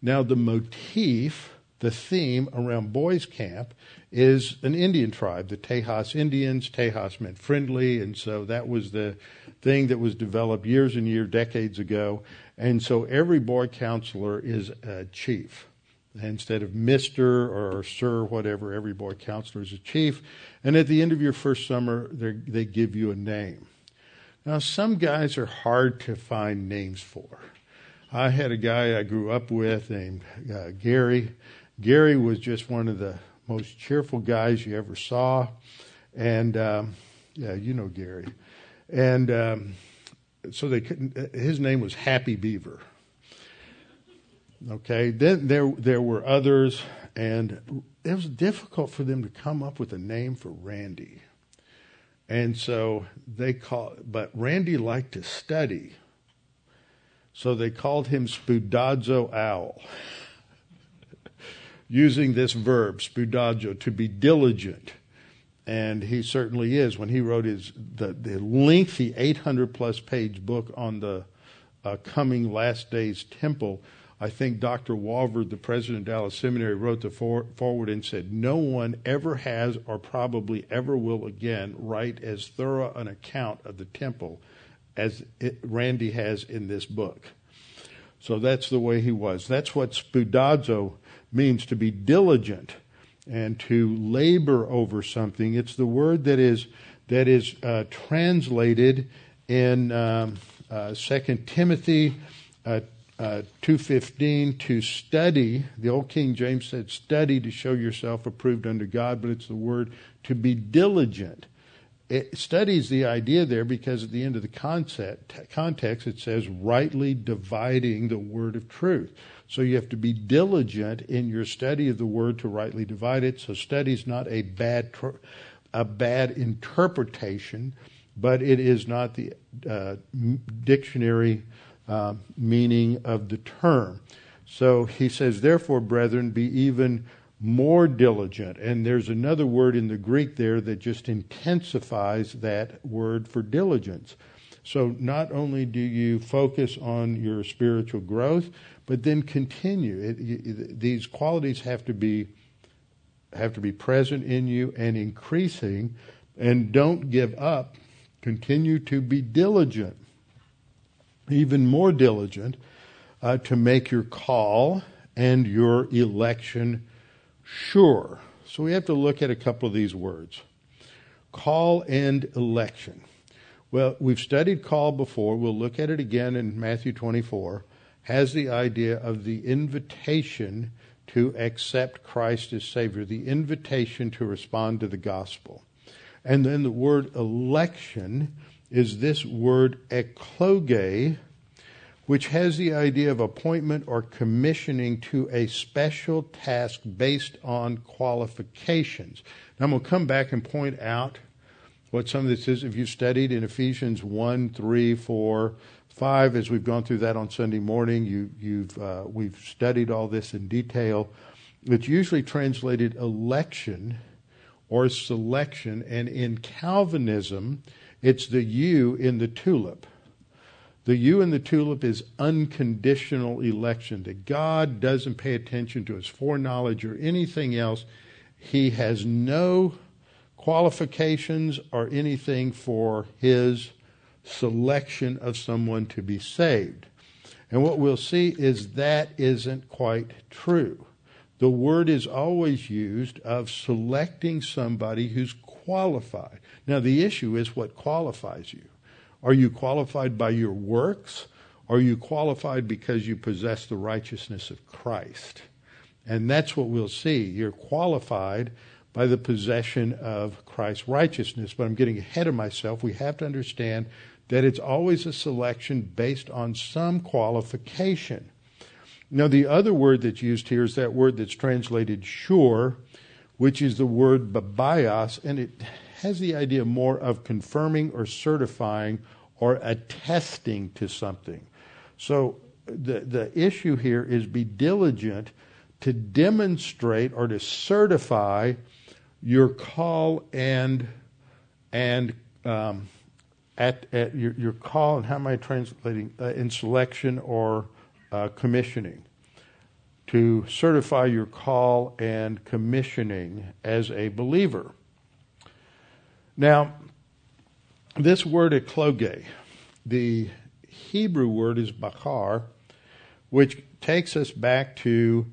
Now, the motif, the theme around boys' camp is an Indian tribe, the Tejas Indians. Tejas meant friendly, and so that was the thing that was developed years and years, decades ago. And so every boy counselor is a chief. Instead of Mr. or Sir, whatever, every boy counselor is a chief. And at the end of your first summer, they give you a name. Now, some guys are hard to find names for. I had a guy I grew up with named uh, Gary. Gary was just one of the most cheerful guys you ever saw. And, um, yeah, you know Gary. And um, so they couldn't, his name was Happy Beaver. Okay, then there there were others, and it was difficult for them to come up with a name for Randy. And so they called, but Randy liked to study, so they called him Spudazzo Owl, using this verb spoudazo to be diligent. And he certainly is. When he wrote his the, the lengthy 800 plus page book on the uh, coming last days temple I think Dr. Walvoord, the president of Dallas Seminary, wrote the for- forward and said, No one ever has or probably ever will again write as thorough an account of the temple as it, Randy has in this book. So that's the way he was. That's what spoudazo means to be diligent and to labor over something. It's the word that is that is uh, translated in um, uh, Second Timothy uh, uh, 2.15 to study. The old king james said study to show yourself approved unto god but it's the word to be diligent. It studies the idea there because at the end of the concept, context it says rightly dividing the word of truth so you have to be diligent in your study of the word to rightly divide it so study is not a bad a bad interpretation but it is not the uh, dictionary uh, meaning of the term. So he says, therefore, brethren, be even more diligent. And there's another word in the Greek there that just intensifies that word for diligence. So not only do you focus on your spiritual growth, but then continue. It, these qualities have to be have to be present in you and increasing, and don't give up. Continue to be diligent even more diligent uh, to make your call and your election sure. So we have to look at a couple of these words call and election. Well, we've studied call before. We'll look at it again in Matthew 24. Has the idea of the invitation to accept Christ as Savior, the invitation to respond to the gospel. And then the word election is this word ekloge, which has the idea of appointment or commissioning to a special task based on qualifications. Now, I'm going to come back and point out what some of this is. If you studied in Ephesians 1, 3, 4, 5, as we've gone through that on Sunday morning, you, you've, uh, we've studied all this in detail. It's usually translated election or selection, and in Calvinism, It's the U in the tulip. The U in the tulip is unconditional election, that God doesn't pay attention to his foreknowledge or anything else. He has no qualifications or anything for his selection of someone to be saved. And what we'll see is that isn't quite true. The word is always used of selecting somebody who's qualified. Now, the issue is what qualifies you. Are you qualified by your works? Are you qualified because you possess the righteousness of Christ? And that's what we'll see. You're qualified by the possession of Christ's righteousness. But I'm getting ahead of myself. We have to understand that it's always a selection based on some qualification. Now, the other word that's used here is that word that's translated sure, which is the word bebaios, and it has the idea more of confirming or certifying or attesting to something. So the, the issue here is be diligent to demonstrate or to certify your call and and um, at, at your, your, call and how am I translating uh, in selection or uh, commissioning to certify your call and commissioning as a believer. Now, this word ekloge, the Hebrew word is bachar, which takes us back to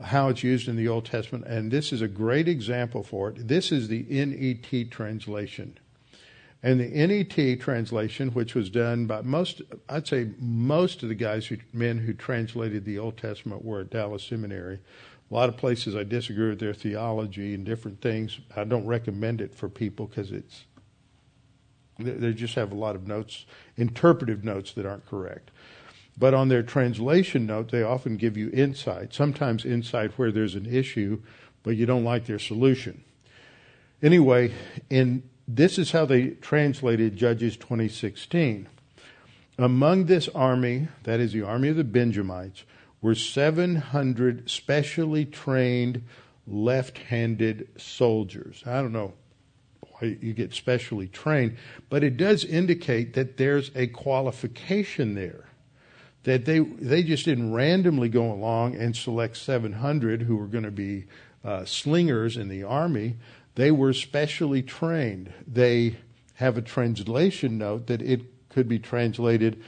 how it's used in the Old Testament, and this is a great example for it. This is the NET translation. And the NET translation, which was done by most, I'd say most of the guys, who, men who translated the Old Testament were at Dallas Seminary. A lot of places I disagree with their theology and different things. I don't recommend it for people because it's, they just have a lot of notes, interpretive notes that aren't correct. But on their translation note, they often give you insight, sometimes insight where there's an issue, but you don't like their solution. Anyway, in this is how they translated Judges 2016. Among this army, that is the army of the Benjamites, were 700 specially trained left handed soldiers. I don't know why you get specially trained, but it does indicate that there's a qualification there that they they just didn't randomly go along and select 700 who were going to be uh, slingers in the army. They were specially trained. They have a translation note that it could be translated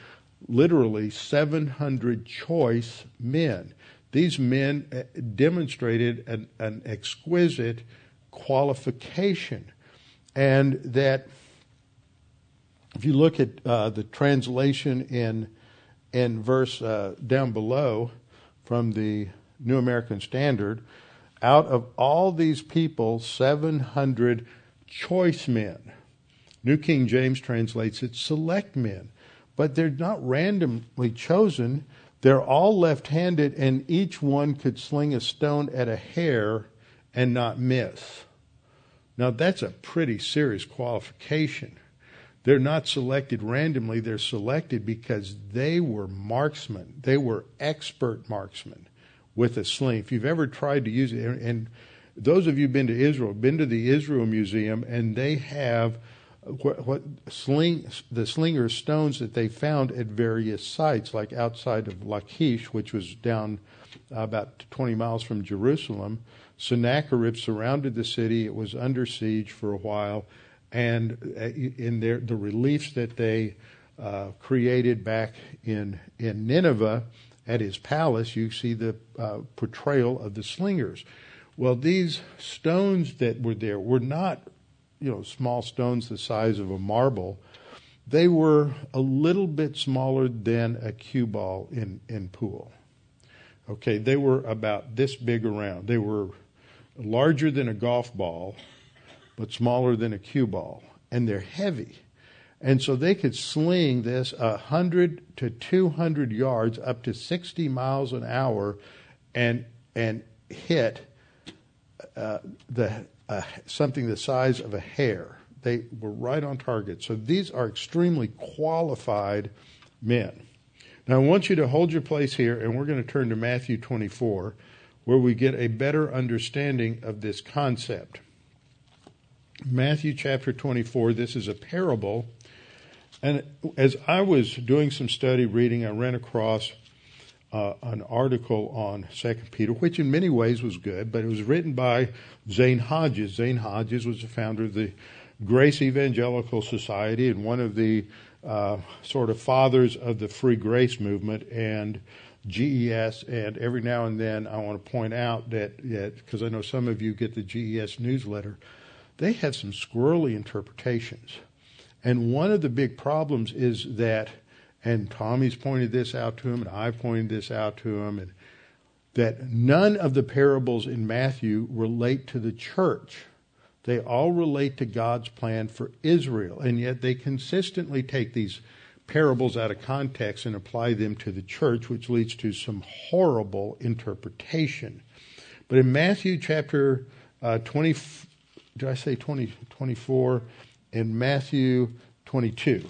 literally 700 choice men. These men uh, demonstrated an, an exquisite qualification, and that if you look at uh, the translation in in verse uh, down below from the New American Standard, out of all these people, 700 choice men. New King James translates it select men, but they're not randomly chosen. They're all left handed, and each one could sling a stone at a hair and not miss. Now, that's a pretty serious qualification. They're not selected randomly, they're selected because they were marksmen. They were expert marksmen with a sling. If you've ever tried to use it, and those of you been to Israel, been to the Israel Museum, and they have what, what sling the slinger stones that they found at various sites, like outside of Lachish, which was down about 20 miles from Jerusalem. Sennacherib surrounded the city. It was under siege for a while and uh, in their, the reliefs that they uh, created back in in Nineveh at his palace, you see the uh, portrayal of the slingers. Well, these stones that were there were not, you know, small stones the size of a marble. They were a little bit smaller than a cue ball in, in pool. Okay, they were about this big around. They were larger than a golf ball but smaller than a cue ball, and they're heavy. And so they could sling this 100 to 200 yards up to 60 miles an hour and, and hit uh, the, uh, something the size of a hair. They were right on target. So these are extremely qualified men. Now, I want you to hold your place here, and we're going to turn to Matthew 24, where we get a better understanding of this concept. Matthew chapter 24, this is a parable And as I was doing some study reading, I ran across uh, an article on Second Peter, which in many ways was good, but it was written by Zane Hodges. Zane Hodges was the founder of the Grace Evangelical Society and one of the uh, sort of fathers of the free grace movement and GES. And every now and then, I want to point out that because I know some of you get the GES newsletter, they have some squirrely interpretations. And one of the big problems is that, and Tommy's pointed this out to him, and I've pointed this out to him, and that none of the parables in Matthew relate to the church. They all relate to God's plan for Israel, and yet they consistently take these parables out of context and apply them to the church, which leads to some horrible interpretation. But in Matthew chapter uh, 20, did I say 20, 24? In Matthew 22.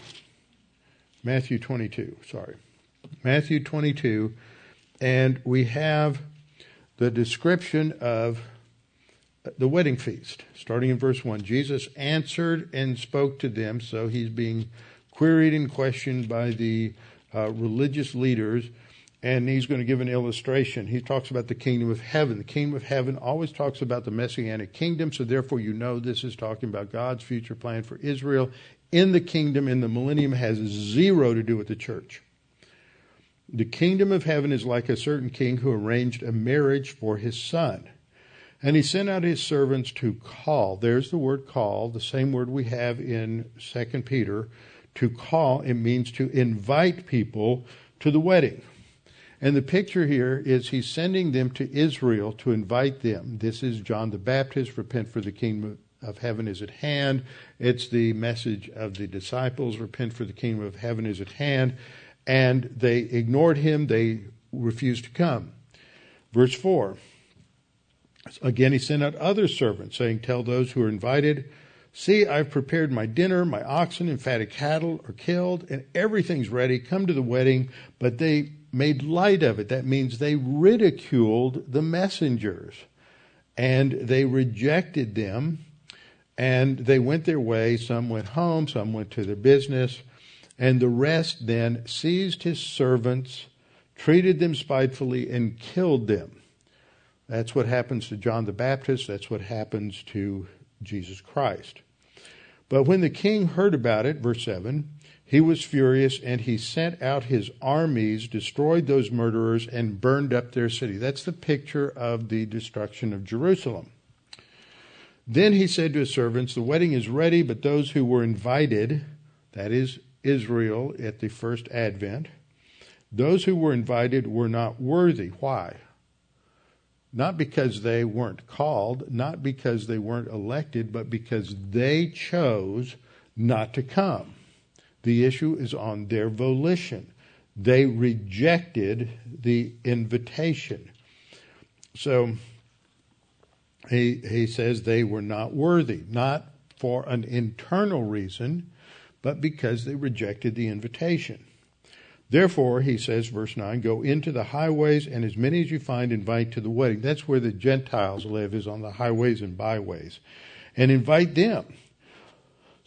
Matthew 22, sorry. Matthew 22, and we have the description of the wedding feast, starting in verse 1. Jesus answered and spoke to them, so he's being queried and questioned by the uh, religious leaders, and he's going to give an illustration. He talks about the kingdom of heaven. The kingdom of heaven always talks about the messianic kingdom, so therefore you know this is talking about God's future plan for Israel in the kingdom in the millennium has zero to do with the church. The kingdom of heaven is like a certain king who arranged a marriage for his son. And he sent out his servants to call. There's the word call, the same word we have in 2 Peter. To call, it means to invite people to the wedding. And the picture here is he's sending them to Israel to invite them. This is John the Baptist, repent for the kingdom of heaven is at hand. It's the message of the disciples, repent for the kingdom of heaven is at hand. And they ignored him, they refused to come. Verse 4 Again, he sent out other servants, saying, Tell those who are invited, See, I've prepared my dinner, my oxen and fatted cattle are killed, and everything's ready. Come to the wedding. But they made light of it. That means they ridiculed the messengers and they rejected them and they went their way. Some went home, some went to their business, and the rest then seized his servants, treated them spitefully, and killed them. That's what happens to John the Baptist. That's what happens to Jesus Christ. But when the king heard about it, verse 7, he was furious and he sent out his armies, destroyed those murderers, and burned up their city. That's the picture of the destruction of Jerusalem. Then he said to his servants, The wedding is ready, but those who were invited, that is Israel at the first advent, those who were invited were not worthy. Why? not because they weren't called, not because they weren't elected, but because they chose not to come. The issue is on their volition. They rejected the invitation. So he, he says they were not worthy, not for an internal reason, but because they rejected the invitation. Therefore, he says, verse 9, go into the highways, and as many as you find, invite to the wedding. That's where the Gentiles live, is on the highways and byways. And invite them.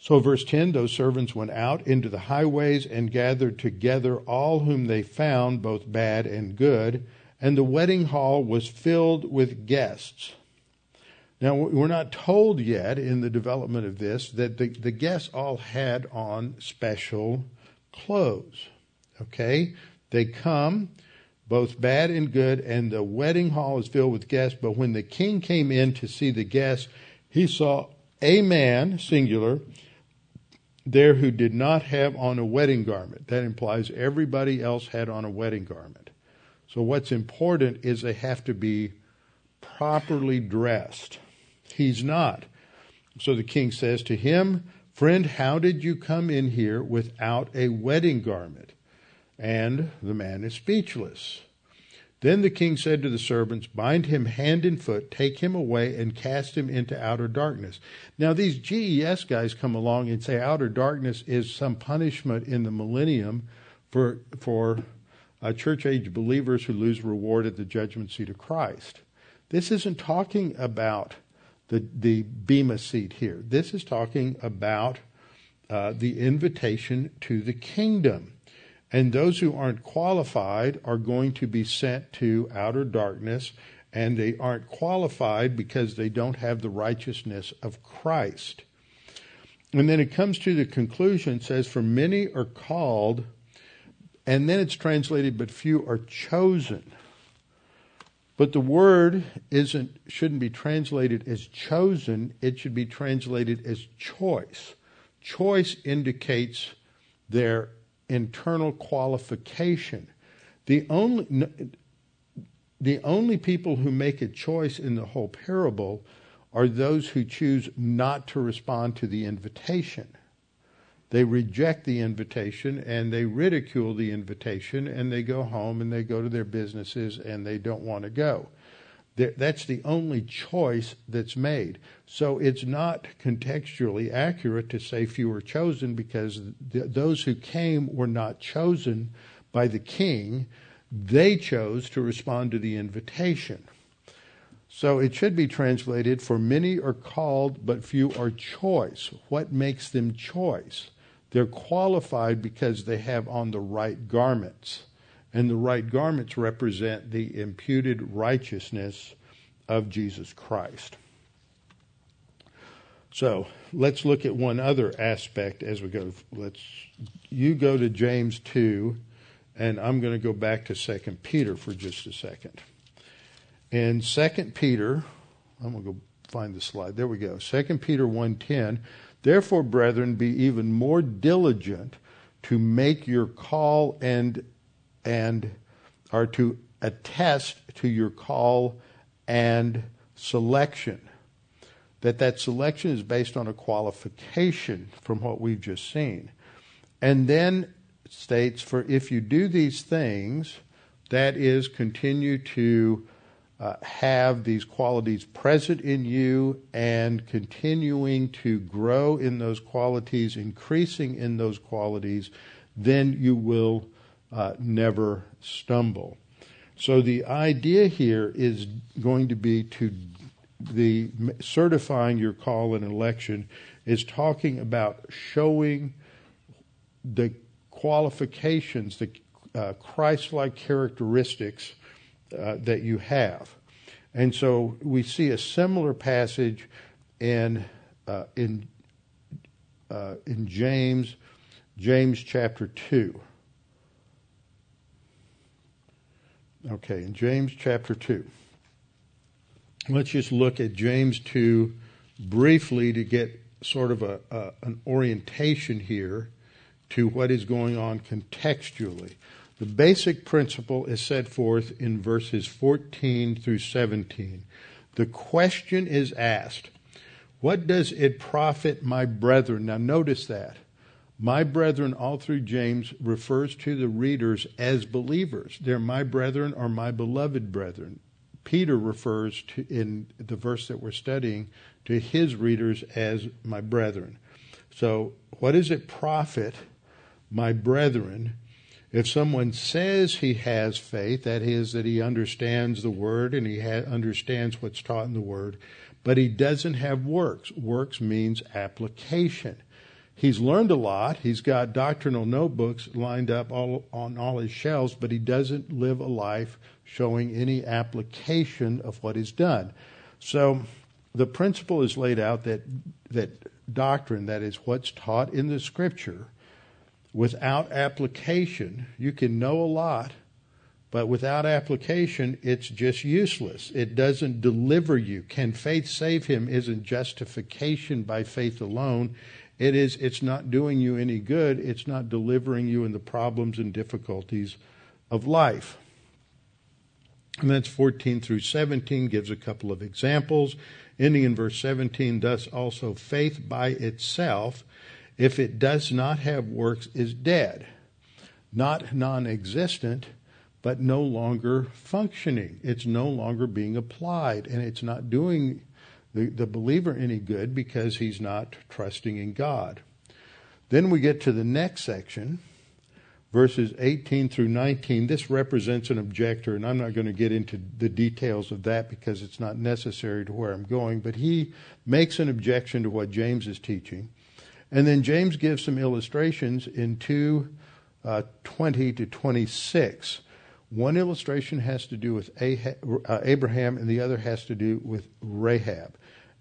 So, verse 10 those servants went out into the highways and gathered together all whom they found, both bad and good, and the wedding hall was filled with guests. Now, we're not told yet in the development of this that the, the guests all had on special clothes. Okay? They come, both bad and good, and the wedding hall is filled with guests. But when the king came in to see the guests, he saw a man, singular, there who did not have on a wedding garment. That implies everybody else had on a wedding garment. So what's important is they have to be properly dressed. He's not. So the king says to him, Friend, how did you come in here without a wedding garment? and the man is speechless. Then the king said to the servants, Bind him hand and foot, take him away, and cast him into outer darkness. Now, these GES guys come along and say outer darkness is some punishment in the millennium for, for uh, church age believers who lose reward at the judgment seat of Christ. This isn't talking about the, the Bema seat here. This is talking about uh, the invitation to the kingdom. And those who aren't qualified are going to be sent to outer darkness, and they aren't qualified because they don't have the righteousness of Christ. And then it comes to the conclusion, says, For many are called, and then it's translated, but few are chosen. But the word isn't shouldn't be translated as chosen, it should be translated as choice. Choice indicates their internal qualification. The only, the only people who make a choice in the whole parable are those who choose not to respond to the invitation. They reject the invitation and they ridicule the invitation and they go home and they go to their businesses and they don't want to go. That's the only choice that's made. So it's not contextually accurate to say few were chosen because those who came were not chosen by the king. They chose to respond to the invitation. So it should be translated for many are called, but few are choice. What makes them choice? They're qualified because they have on the right garments and the right garments represent the imputed righteousness of Jesus Christ. So let's look at one other aspect as we go. Let's you go to James two, and I'm going to go back to Second Peter for just a second. In Second Peter, I'm going to go find the slide. There we go. Second Peter one ten. Therefore, brethren, be even more diligent to make your call and and are to attest to your call and selection. That that selection is based on a qualification from what we've just seen. And then states, for if you do these things, that is, continue to uh, have these qualities present in you and continuing to grow in those qualities, increasing in those qualities, then you will uh, never stumble. So the idea here is going to be to the certifying your call and election is talking about showing the qualifications, the uh, Christ-like characteristics uh, that you have. And so we see a similar passage in uh, in uh, in James, James chapter two. Okay, in James chapter 2. Let's just look at James 2 briefly to get sort of a, a, an orientation here to what is going on contextually. The basic principle is set forth in verses 14 through 17. The question is asked, What does it profit my brethren? Now notice that. My brethren, all through James, refers to the readers as believers. They're my brethren or my beloved brethren. Peter refers to, in the verse that we're studying, to his readers as my brethren. So, what does it profit, my brethren, if someone says he has faith, that is, that he understands the word and he ha- understands what's taught in the word, but he doesn't have works? Works means application. He's learned a lot. He's got doctrinal notebooks lined up all, on all his shelves, but he doesn't live a life showing any application of what is done. So the principle is laid out that that doctrine, that is what's taught in the scripture, without application, you can know a lot, but without application, it's just useless. It doesn't deliver you. Can faith save him? Isn't justification by faith alone. It is, it's not doing you any good. It's not delivering you in the problems and difficulties of life. And that's 14 through 17 gives a couple of examples. Ending in verse 17, thus also faith by itself, if it does not have works, is dead. Not non existent, but no longer functioning. It's no longer being applied, and it's not doing the, the believer any good because he's not trusting in God. Then we get to the next section, verses 18 through 19. This represents an objector, and I'm not going to get into the details of that because it's not necessary to where I'm going, but he makes an objection to what James is teaching. And then James gives some illustrations in 2 uh, 20 to 26. One illustration has to do with uh, Abraham, and the other has to do with Rahab.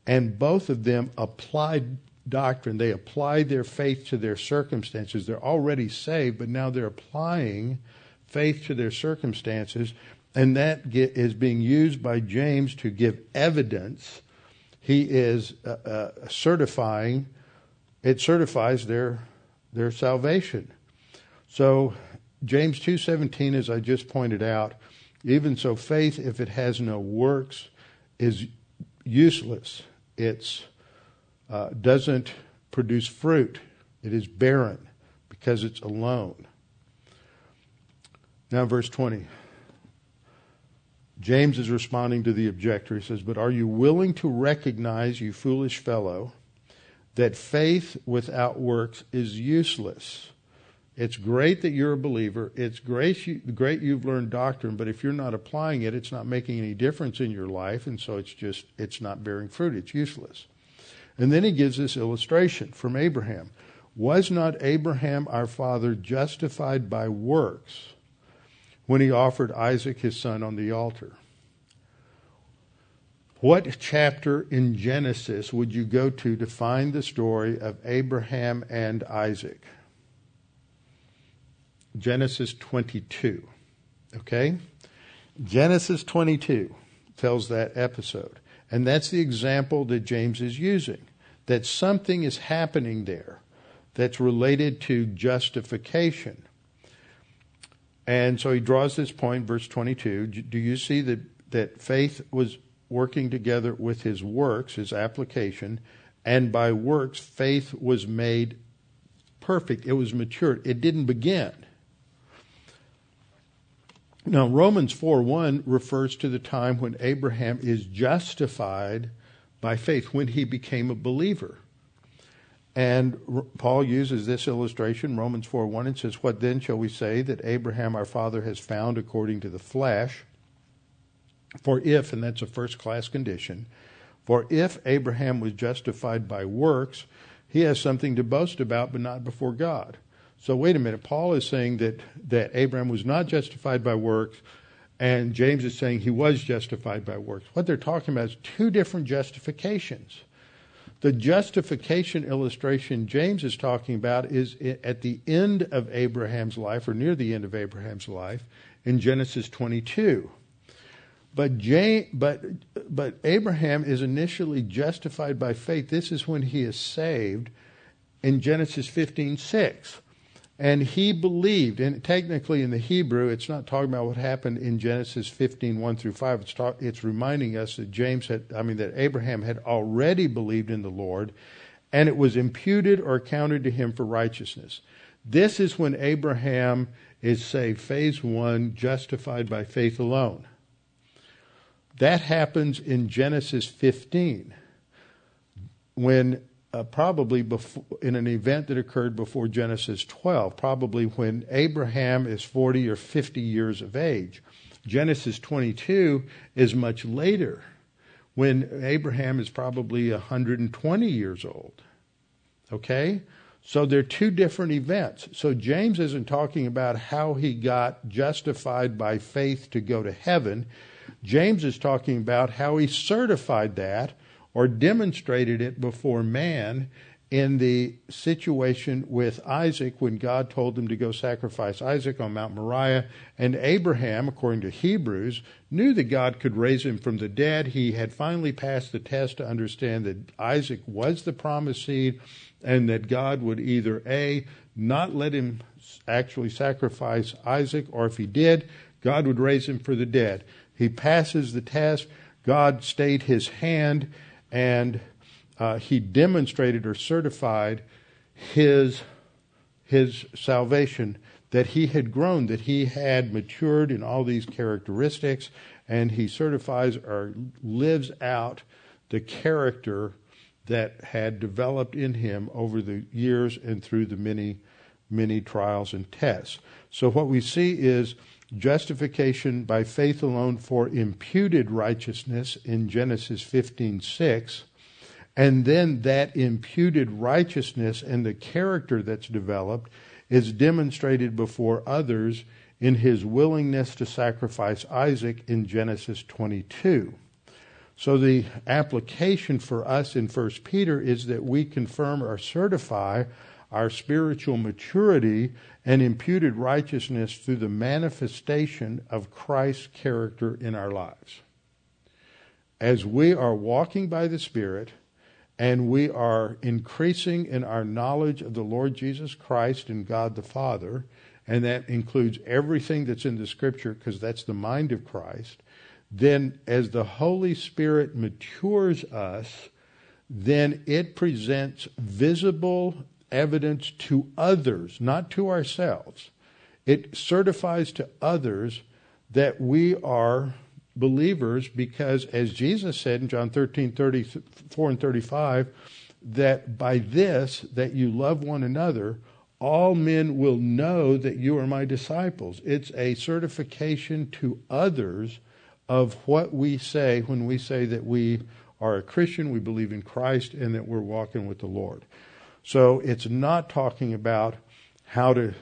And both of them applied doctrine. They applied their faith to their circumstances. They're already saved, but now they're applying faith to their circumstances. And that get, is being used by James to give evidence. He is uh, uh, certifying, it certifies their, their salvation. So James 2:17 as I just pointed out, even so faith if it has no works is useless. It uh, doesn't produce fruit. It is barren because it's alone. Now verse 20. James is responding to the objector. He says, But are you willing to recognize, you foolish fellow, that faith without works is useless? It's great that you're a believer. It's great, you, great you've learned doctrine, but if you're not applying it, it's not making any difference in your life, and so it's just it's not bearing fruit. It's useless. And then he gives this illustration from Abraham. Was not Abraham our father justified by works when he offered Isaac his son on the altar? What chapter in Genesis would you go to to find the story of Abraham and Isaac? Genesis 22. Okay? Genesis 22 tells that episode. And that's the example that James is using. That something is happening there that's related to justification. And so he draws this point, verse 22. Do you see that, that faith was working together with his works, his application, and by works, faith was made perfect. It was matured. It didn't begin. Now, Romans 4 1 refers to the time when Abraham is justified by faith, when he became a believer. And Paul uses this illustration, Romans 4 1, and says, What then shall we say that Abraham our father has found according to the flesh? For if, and that's a first class condition, for if Abraham was justified by works, he has something to boast about, but not before God. So wait a minute. Paul is saying that, that Abraham was not justified by works, and James is saying he was justified by works. What they're talking about is two different justifications. The justification illustration James is talking about is at the end of Abraham's life, or near the end of Abraham's life, in Genesis 22. But, James, but, but Abraham is initially justified by faith. This is when he is saved in Genesis 15 6. And he believed, and technically in the Hebrew, it's not talking about what happened in Genesis 15, 1 through 5. It's, talk, it's reminding us that James had, I mean, that Abraham had already believed in the Lord, and it was imputed or counted to him for righteousness. This is when Abraham is say, phase one, justified by faith alone. That happens in Genesis 15 when uh, probably before, in an event that occurred before Genesis 12, probably when Abraham is 40 or 50 years of age. Genesis 22 is much later, when Abraham is probably 120 years old. Okay? So they're two different events. So James isn't talking about how he got justified by faith to go to heaven. James is talking about how he certified that or demonstrated it before man in the situation with Isaac when God told him to go sacrifice Isaac on Mount Moriah. And Abraham, according to Hebrews, knew that God could raise him from the dead. He had finally passed the test to understand that Isaac was the promised seed and that God would either A, not let him actually sacrifice Isaac, or if he did, God would raise him for the dead. He passes the test. God stayed his hand and uh, he demonstrated or certified his his salvation that he had grown, that he had matured in all these characteristics, and he certifies or lives out the character that had developed in him over the years and through the many, many trials and tests. So what we see is justification by faith alone for imputed righteousness in Genesis 15:6 And then that imputed righteousness and the character that's developed is demonstrated before others in his willingness to sacrifice Isaac in Genesis 22. So the application for us in 1 Peter is that we confirm or certify our spiritual maturity and imputed righteousness through the manifestation of Christ's character in our lives. As we are walking by the Spirit and we are increasing in our knowledge of the Lord Jesus Christ and God the Father, and that includes everything that's in the Scripture because that's the mind of Christ, then as the Holy Spirit matures us, then it presents visible evidence to others, not to ourselves. It certifies to others that we are believers because, as Jesus said in John 13 34 and 35, that by this, that you love one another, all men will know that you are my disciples. It's a certification to others of what we say when we say that we are a Christian, we believe in Christ, and that we're walking with the Lord. So it's not talking about how to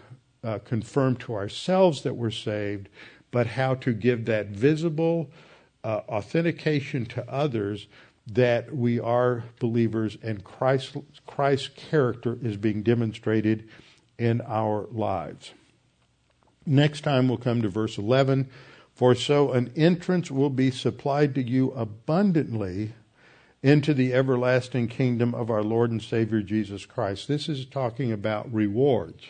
uh, confirm to ourselves that we're saved, but how to give that visible uh, authentication to others that we are believers and Christ, Christ's character is being demonstrated in our lives. Next time we'll come to verse 11. For so an entrance will be supplied to you abundantly into the everlasting kingdom of our Lord and Savior Jesus Christ. This is talking about rewards.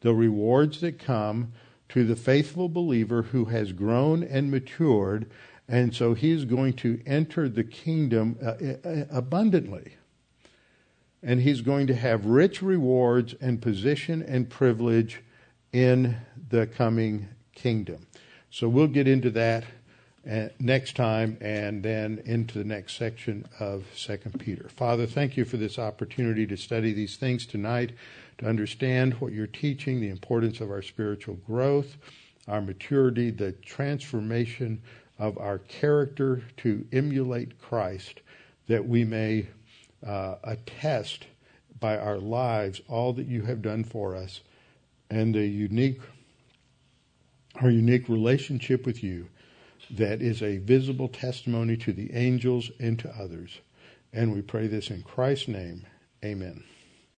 The rewards that come to the faithful believer who has grown and matured, and so he is going to enter the kingdom uh, uh, abundantly. And he's going to have rich rewards and position and privilege in the coming kingdom. So we'll get into that uh, next time and then into the next section of Second Peter. Father, thank you for this opportunity to study these things tonight, to understand what you're teaching, the importance of our spiritual growth, our maturity, the transformation of our character to emulate Christ, that we may uh, attest by our lives all that you have done for us and the unique our unique relationship with you that is a visible testimony to the angels and to others. And we pray this in Christ's name. Amen.